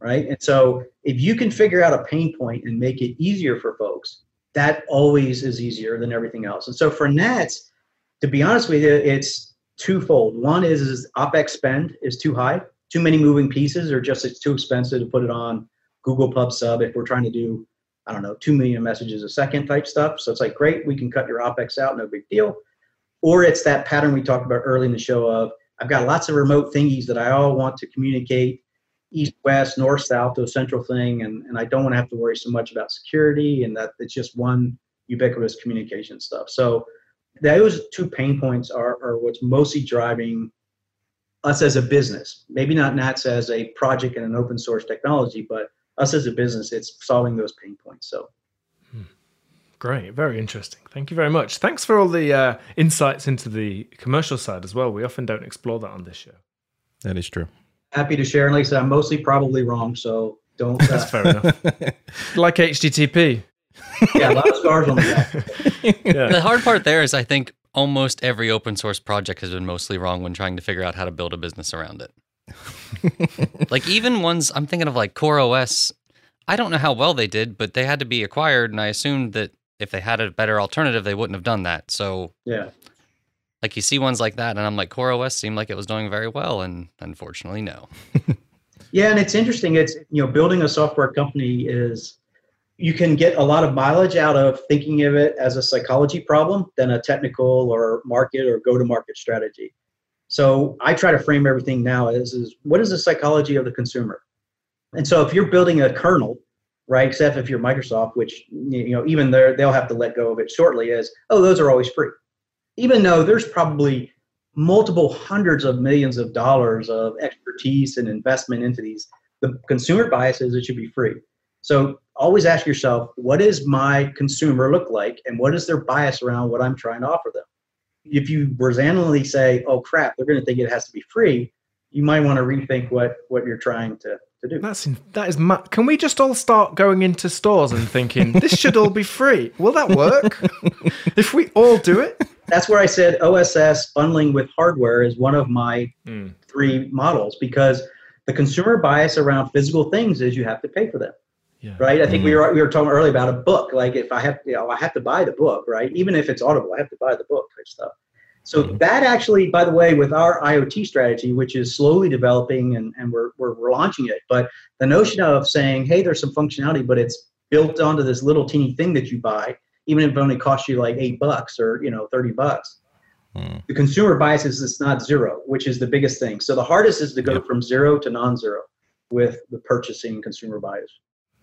[SPEAKER 1] right? And so if you can figure out a pain point and make it easier for folks, that always is easier than everything else. And so for NATS, to be honest with you, it's twofold. One is, is OPEX spend is too high, too many moving pieces, or just it's too expensive to put it on Google Pub Sub if we're trying to do, I don't know, 2 million messages a second type stuff. So it's like, great, we can cut your OPEX out, no big deal. Or it's that pattern we talked about early in the show of, I've got lots of remote thingies that I all want to communicate east, west, north, south to a central thing. And, and I don't want to have to worry so much about security and that it's just one ubiquitous communication stuff. So those two pain points are, are what's mostly driving us as a business. Maybe not NATS as a project and an open source technology, but us as a business, it's solving those pain points. So
[SPEAKER 6] Great, very interesting. Thank you very much. Thanks for all the uh, insights into the commercial side as well. We often don't explore that on this show.
[SPEAKER 5] That is true.
[SPEAKER 1] Happy to share. And like I said, I'm mostly probably wrong, so don't. Uh,
[SPEAKER 6] That's fair enough. like HTTP.
[SPEAKER 1] yeah, a lot of scars on the back.
[SPEAKER 7] yeah. The hard part there is I think almost every open source project has been mostly wrong when trying to figure out how to build a business around it. like even ones I'm thinking of like CoreOS, I don't know how well they did, but they had to be acquired, and I assumed that if they had a better alternative, they wouldn't have done that. So
[SPEAKER 1] yeah,
[SPEAKER 7] like you see ones like that, and I'm like CoreOS seemed like it was doing very well, and unfortunately, no.
[SPEAKER 1] yeah, and it's interesting. It's you know building a software company is you can get a lot of mileage out of thinking of it as a psychology problem than a technical or market or go to market strategy. So I try to frame everything now as is what is the psychology of the consumer? And so if you're building a kernel, right, except if you're Microsoft, which you know, even there they'll have to let go of it shortly, is oh, those are always free. Even though there's probably multiple hundreds of millions of dollars of expertise and investment into these, the consumer bias is it should be free. So always ask yourself, what does my consumer look like and what is their bias around what I'm trying to offer them? If you resentfully say, oh crap, they're going to think it has to be free, you might want to rethink what, what you're trying to, to do.
[SPEAKER 6] That's in, that is ma- Can we just all start going into stores and thinking this should all be free? Will that work? if we all do it?
[SPEAKER 1] That's where I said OSS bundling with hardware is one of my mm. three models because the consumer bias around physical things is you have to pay for them. Yeah. Right. I think mm-hmm. we were we were talking earlier about a book. Like if I have, you know, I have to buy the book, right? Even if it's Audible, I have to buy the book type stuff. So mm-hmm. that actually, by the way, with our IoT strategy, which is slowly developing and, and we're, we're, we're launching it, but the notion of saying, hey, there's some functionality, but it's built onto this little teeny thing that you buy, even if it only costs you like eight bucks or you know 30 bucks. Mm. The consumer bias is it's not zero, which is the biggest thing. So the hardest is to go yep. from zero to non-zero with the purchasing consumer bias.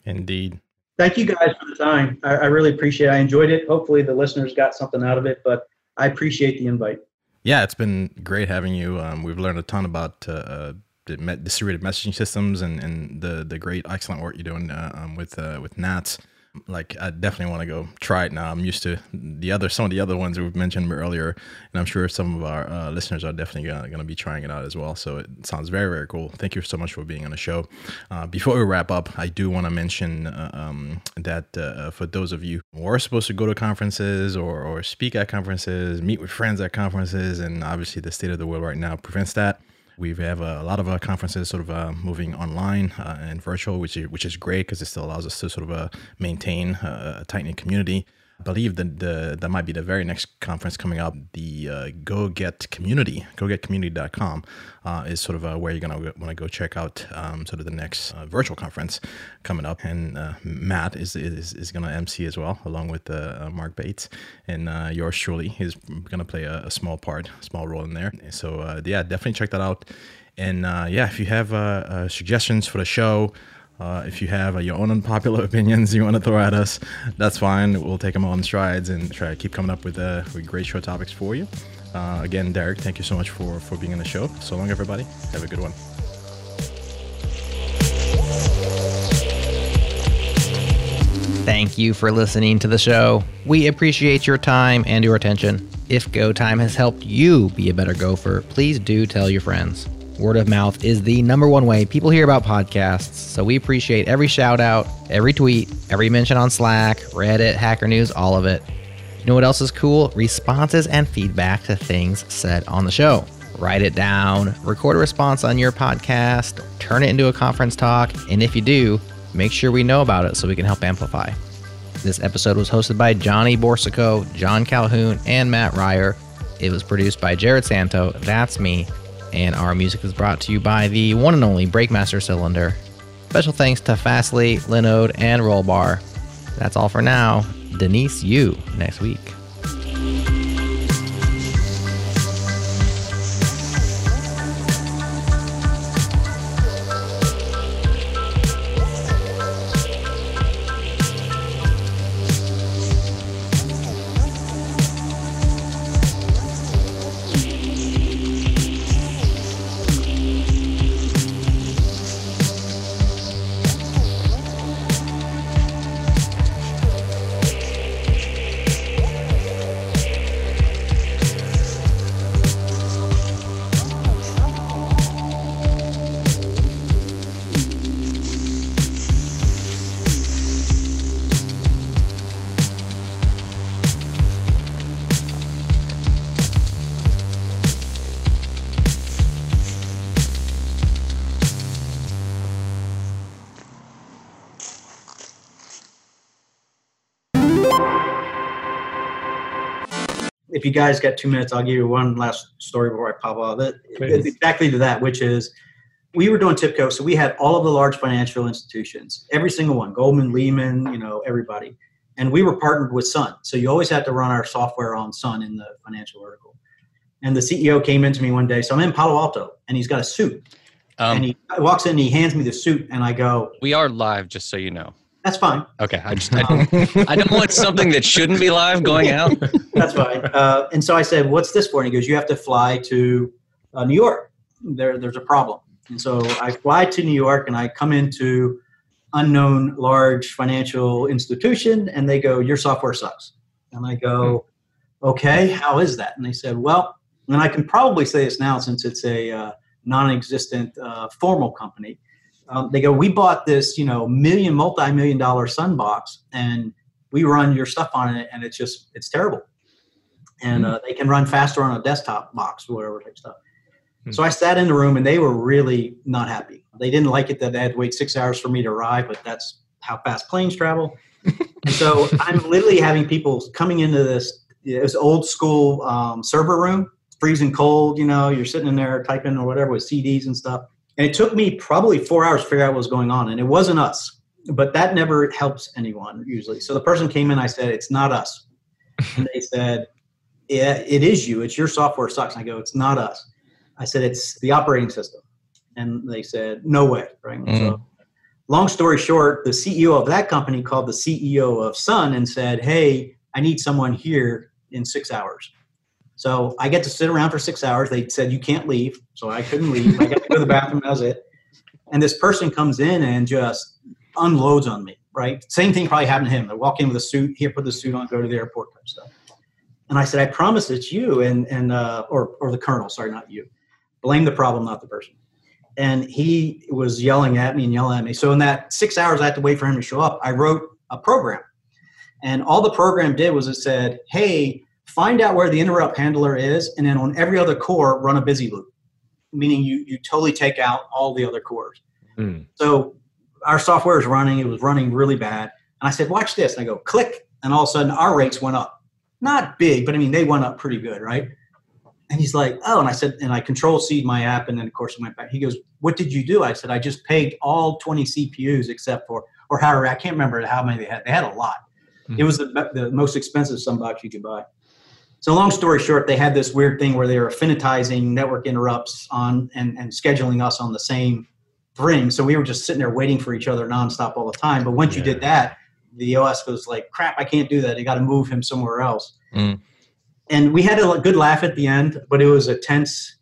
[SPEAKER 5] Indeed.
[SPEAKER 1] Thank you guys for the time. I, I, really appreciate it. I enjoyed it. Hopefully the listeners got something out of it, but I appreciate the invite.
[SPEAKER 5] Yeah, it's been great having you. Um, we've learned a ton about uh, distributed messaging systems and, and the the great excellent work you're doing uh, um, with uh, with NATS like I definitely want to go try it now. I'm used to the other some of the other ones we've mentioned earlier, and I'm sure some of our uh, listeners are definitely going to be trying it out as well. So it sounds very very cool. Thank you so much for being on the show. Uh, before we wrap up, I do want to mention uh, um, that uh, for those of you who are supposed to go to conferences or or speak at conferences, meet with friends at conferences, and obviously the state of the world right now prevents that we have a, lot of our conferences sort of uh, moving online uh, and virtual, which is, which is great because it still allows us to sort of uh, maintain uh, a tight knit community. Believe that the that might be the very next conference coming up. The uh, Go Get Community, GoGetCommunity.com, uh, is sort of uh, where you're gonna want to go check out um, sort of the next uh, virtual conference coming up. And uh, Mat is, is is gonna MC as well, along with uh, Mark Bates, and yours truly is gonna play a, a, small part, small role in there. So yeah, definitely check that out. And yeah, if you have suggestions for the show. Uh, if you have uh, your own unpopular opinions you want to throw at us, that's fine. We'll take them on strides and try to keep coming up with, uh, with great show topics for you. Uh, again, Derek, thank you so much for, for being on the show. So long, everybody. Have a good one.
[SPEAKER 4] Thank you for listening to the show. We appreciate your time and your attention. If Go Time has helped you be a better gopher, please do tell your friends. Word of mouth is the number one way people hear about podcasts, so we appreciate every shout out, every tweet, every mention on Slack, Reddit, Hacker News, all of it. You know what else is cool? Responses and feedback to things said on the show. Write it down, record a response on your podcast, turn it into a conference talk, and if you do, make sure we know about it so we can help amplify. This episode was hosted by Johnny Boursiquot, Jon Calhoun, and Mat Ryer. It was produced by Jerod Santo, that's me, and our music is brought to you by the one and only Breakmaster Cylinder. Special thanks to Fastly, Linode, and Rollbar. That's all for now. Denise, you next week.
[SPEAKER 1] You guys got two minutes, I'll give you one last story before I pop off it. It's exactly to that, which is we were doing TIBCO, so we had all of the large financial institutions, every single one, Goldman, Lehman, you know, everybody. And we were partnered with Sun. So you always had to run our software on Sun in the financial vertical. And the CEO came into me one day. So I'm in Palo Alto and he's got a suit.
[SPEAKER 7] Um,
[SPEAKER 1] and he walks in and he hands me the suit and I go,
[SPEAKER 7] we are live, just so you know.
[SPEAKER 1] That's fine.
[SPEAKER 7] Okay, I just I don't, I don't want something that shouldn't be live going out.
[SPEAKER 1] That's fine. Uh, and so I said, "What's this for?" And he goes, "You have to fly to uh, New York. There, there's a problem." And so I fly to New York and I come into unknown large financial institution, and they go, "Your software sucks." And I go, "Okay, how is that?" And they said, "Well," and I can probably say this now since it's a uh, non-existent uh, formal company um, they go, we bought this, you know, million, multi-million dollar Sun box, and we run your stuff on it, and it's just, it's terrible. And uh, they can run faster on a desktop box, whatever type stuff. Mm-hmm. So I sat in the room, and they were really not happy. They didn't like it that they had to wait six hours for me to arrive, but that's how fast planes travel. and so I'm literally having people coming into this this old school um, server room, freezing cold. You know, you're sitting in there typing or whatever with CDs and stuff and it took me probably four hours to figure out what was going on. And it wasn't us, but that never helps anyone usually. So the person came in, I said, It's not us. and they said, Yeah, it is you. It's your software sucks. And I go, It's not us. I said, It's the operating system. And they said, No way. Right. Mm. So, long story short, the CEO of that company called the CEO of Sun and said, Hey, I need someone here in six hours. So I get to sit around for six hours. They said you can't leave, so I couldn't leave. I got to go to the bathroom. That was it. And this person comes in and just unloads on me. Right, same thing probably happened to him. I walk in with a suit. Here, put the suit on. Go to the airport type stuff. And I said, I promise it's you and and uh, or or the kernel. Sorry, not you. Blame the problem, not the person. And he was yelling at me and yelling at me. So in that six hours I had to wait for him to show up, I wrote a program. And all the program did was it said, "Hey, find out where the interrupt handler is, and then on every other core, run a busy loop, meaning you, you totally take out all the other cores. Mm. So our software is running, it was running really bad. And I said, watch this. And I go, click, and all of a sudden our rates went up. Not big, but I mean, they went up pretty good, right? And he's like, oh, and I said, and I control C my app, and then of course it went back. He goes, what did you do? I said, I just paid all 20 CPUs except for, or however, I can't remember how many they had. They had a lot. Mm-hmm. It was the, the most expensive sunbox you could buy. So long story short, they had this weird thing where they were affinitizing network interrupts on and, and scheduling us on the same ring. So we were just sitting there waiting for each other nonstop all the time. But once yeah. you did that, the OS was like, crap, I can't do that. You got to move him somewhere else. Mm. And we had a good laugh at the end, but it was a tense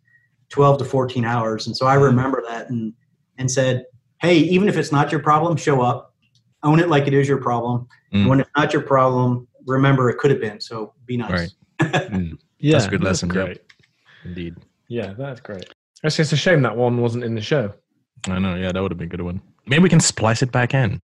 [SPEAKER 1] 12 to 14 hours. And so I remember that and, and said, hey, even if it's not your problem, show up, own it like it is your problem. Mm. And when it's not your problem, remember it could have been. So be nice.
[SPEAKER 5] Right mm. Yeah, that's a good lesson.
[SPEAKER 6] Great. Yep.
[SPEAKER 5] Indeed.
[SPEAKER 6] Yeah, that's great. Actually, it's a shame that one wasn't in the show.
[SPEAKER 5] I know. Yeah, that would have been a good one. Maybe we can splice it back in.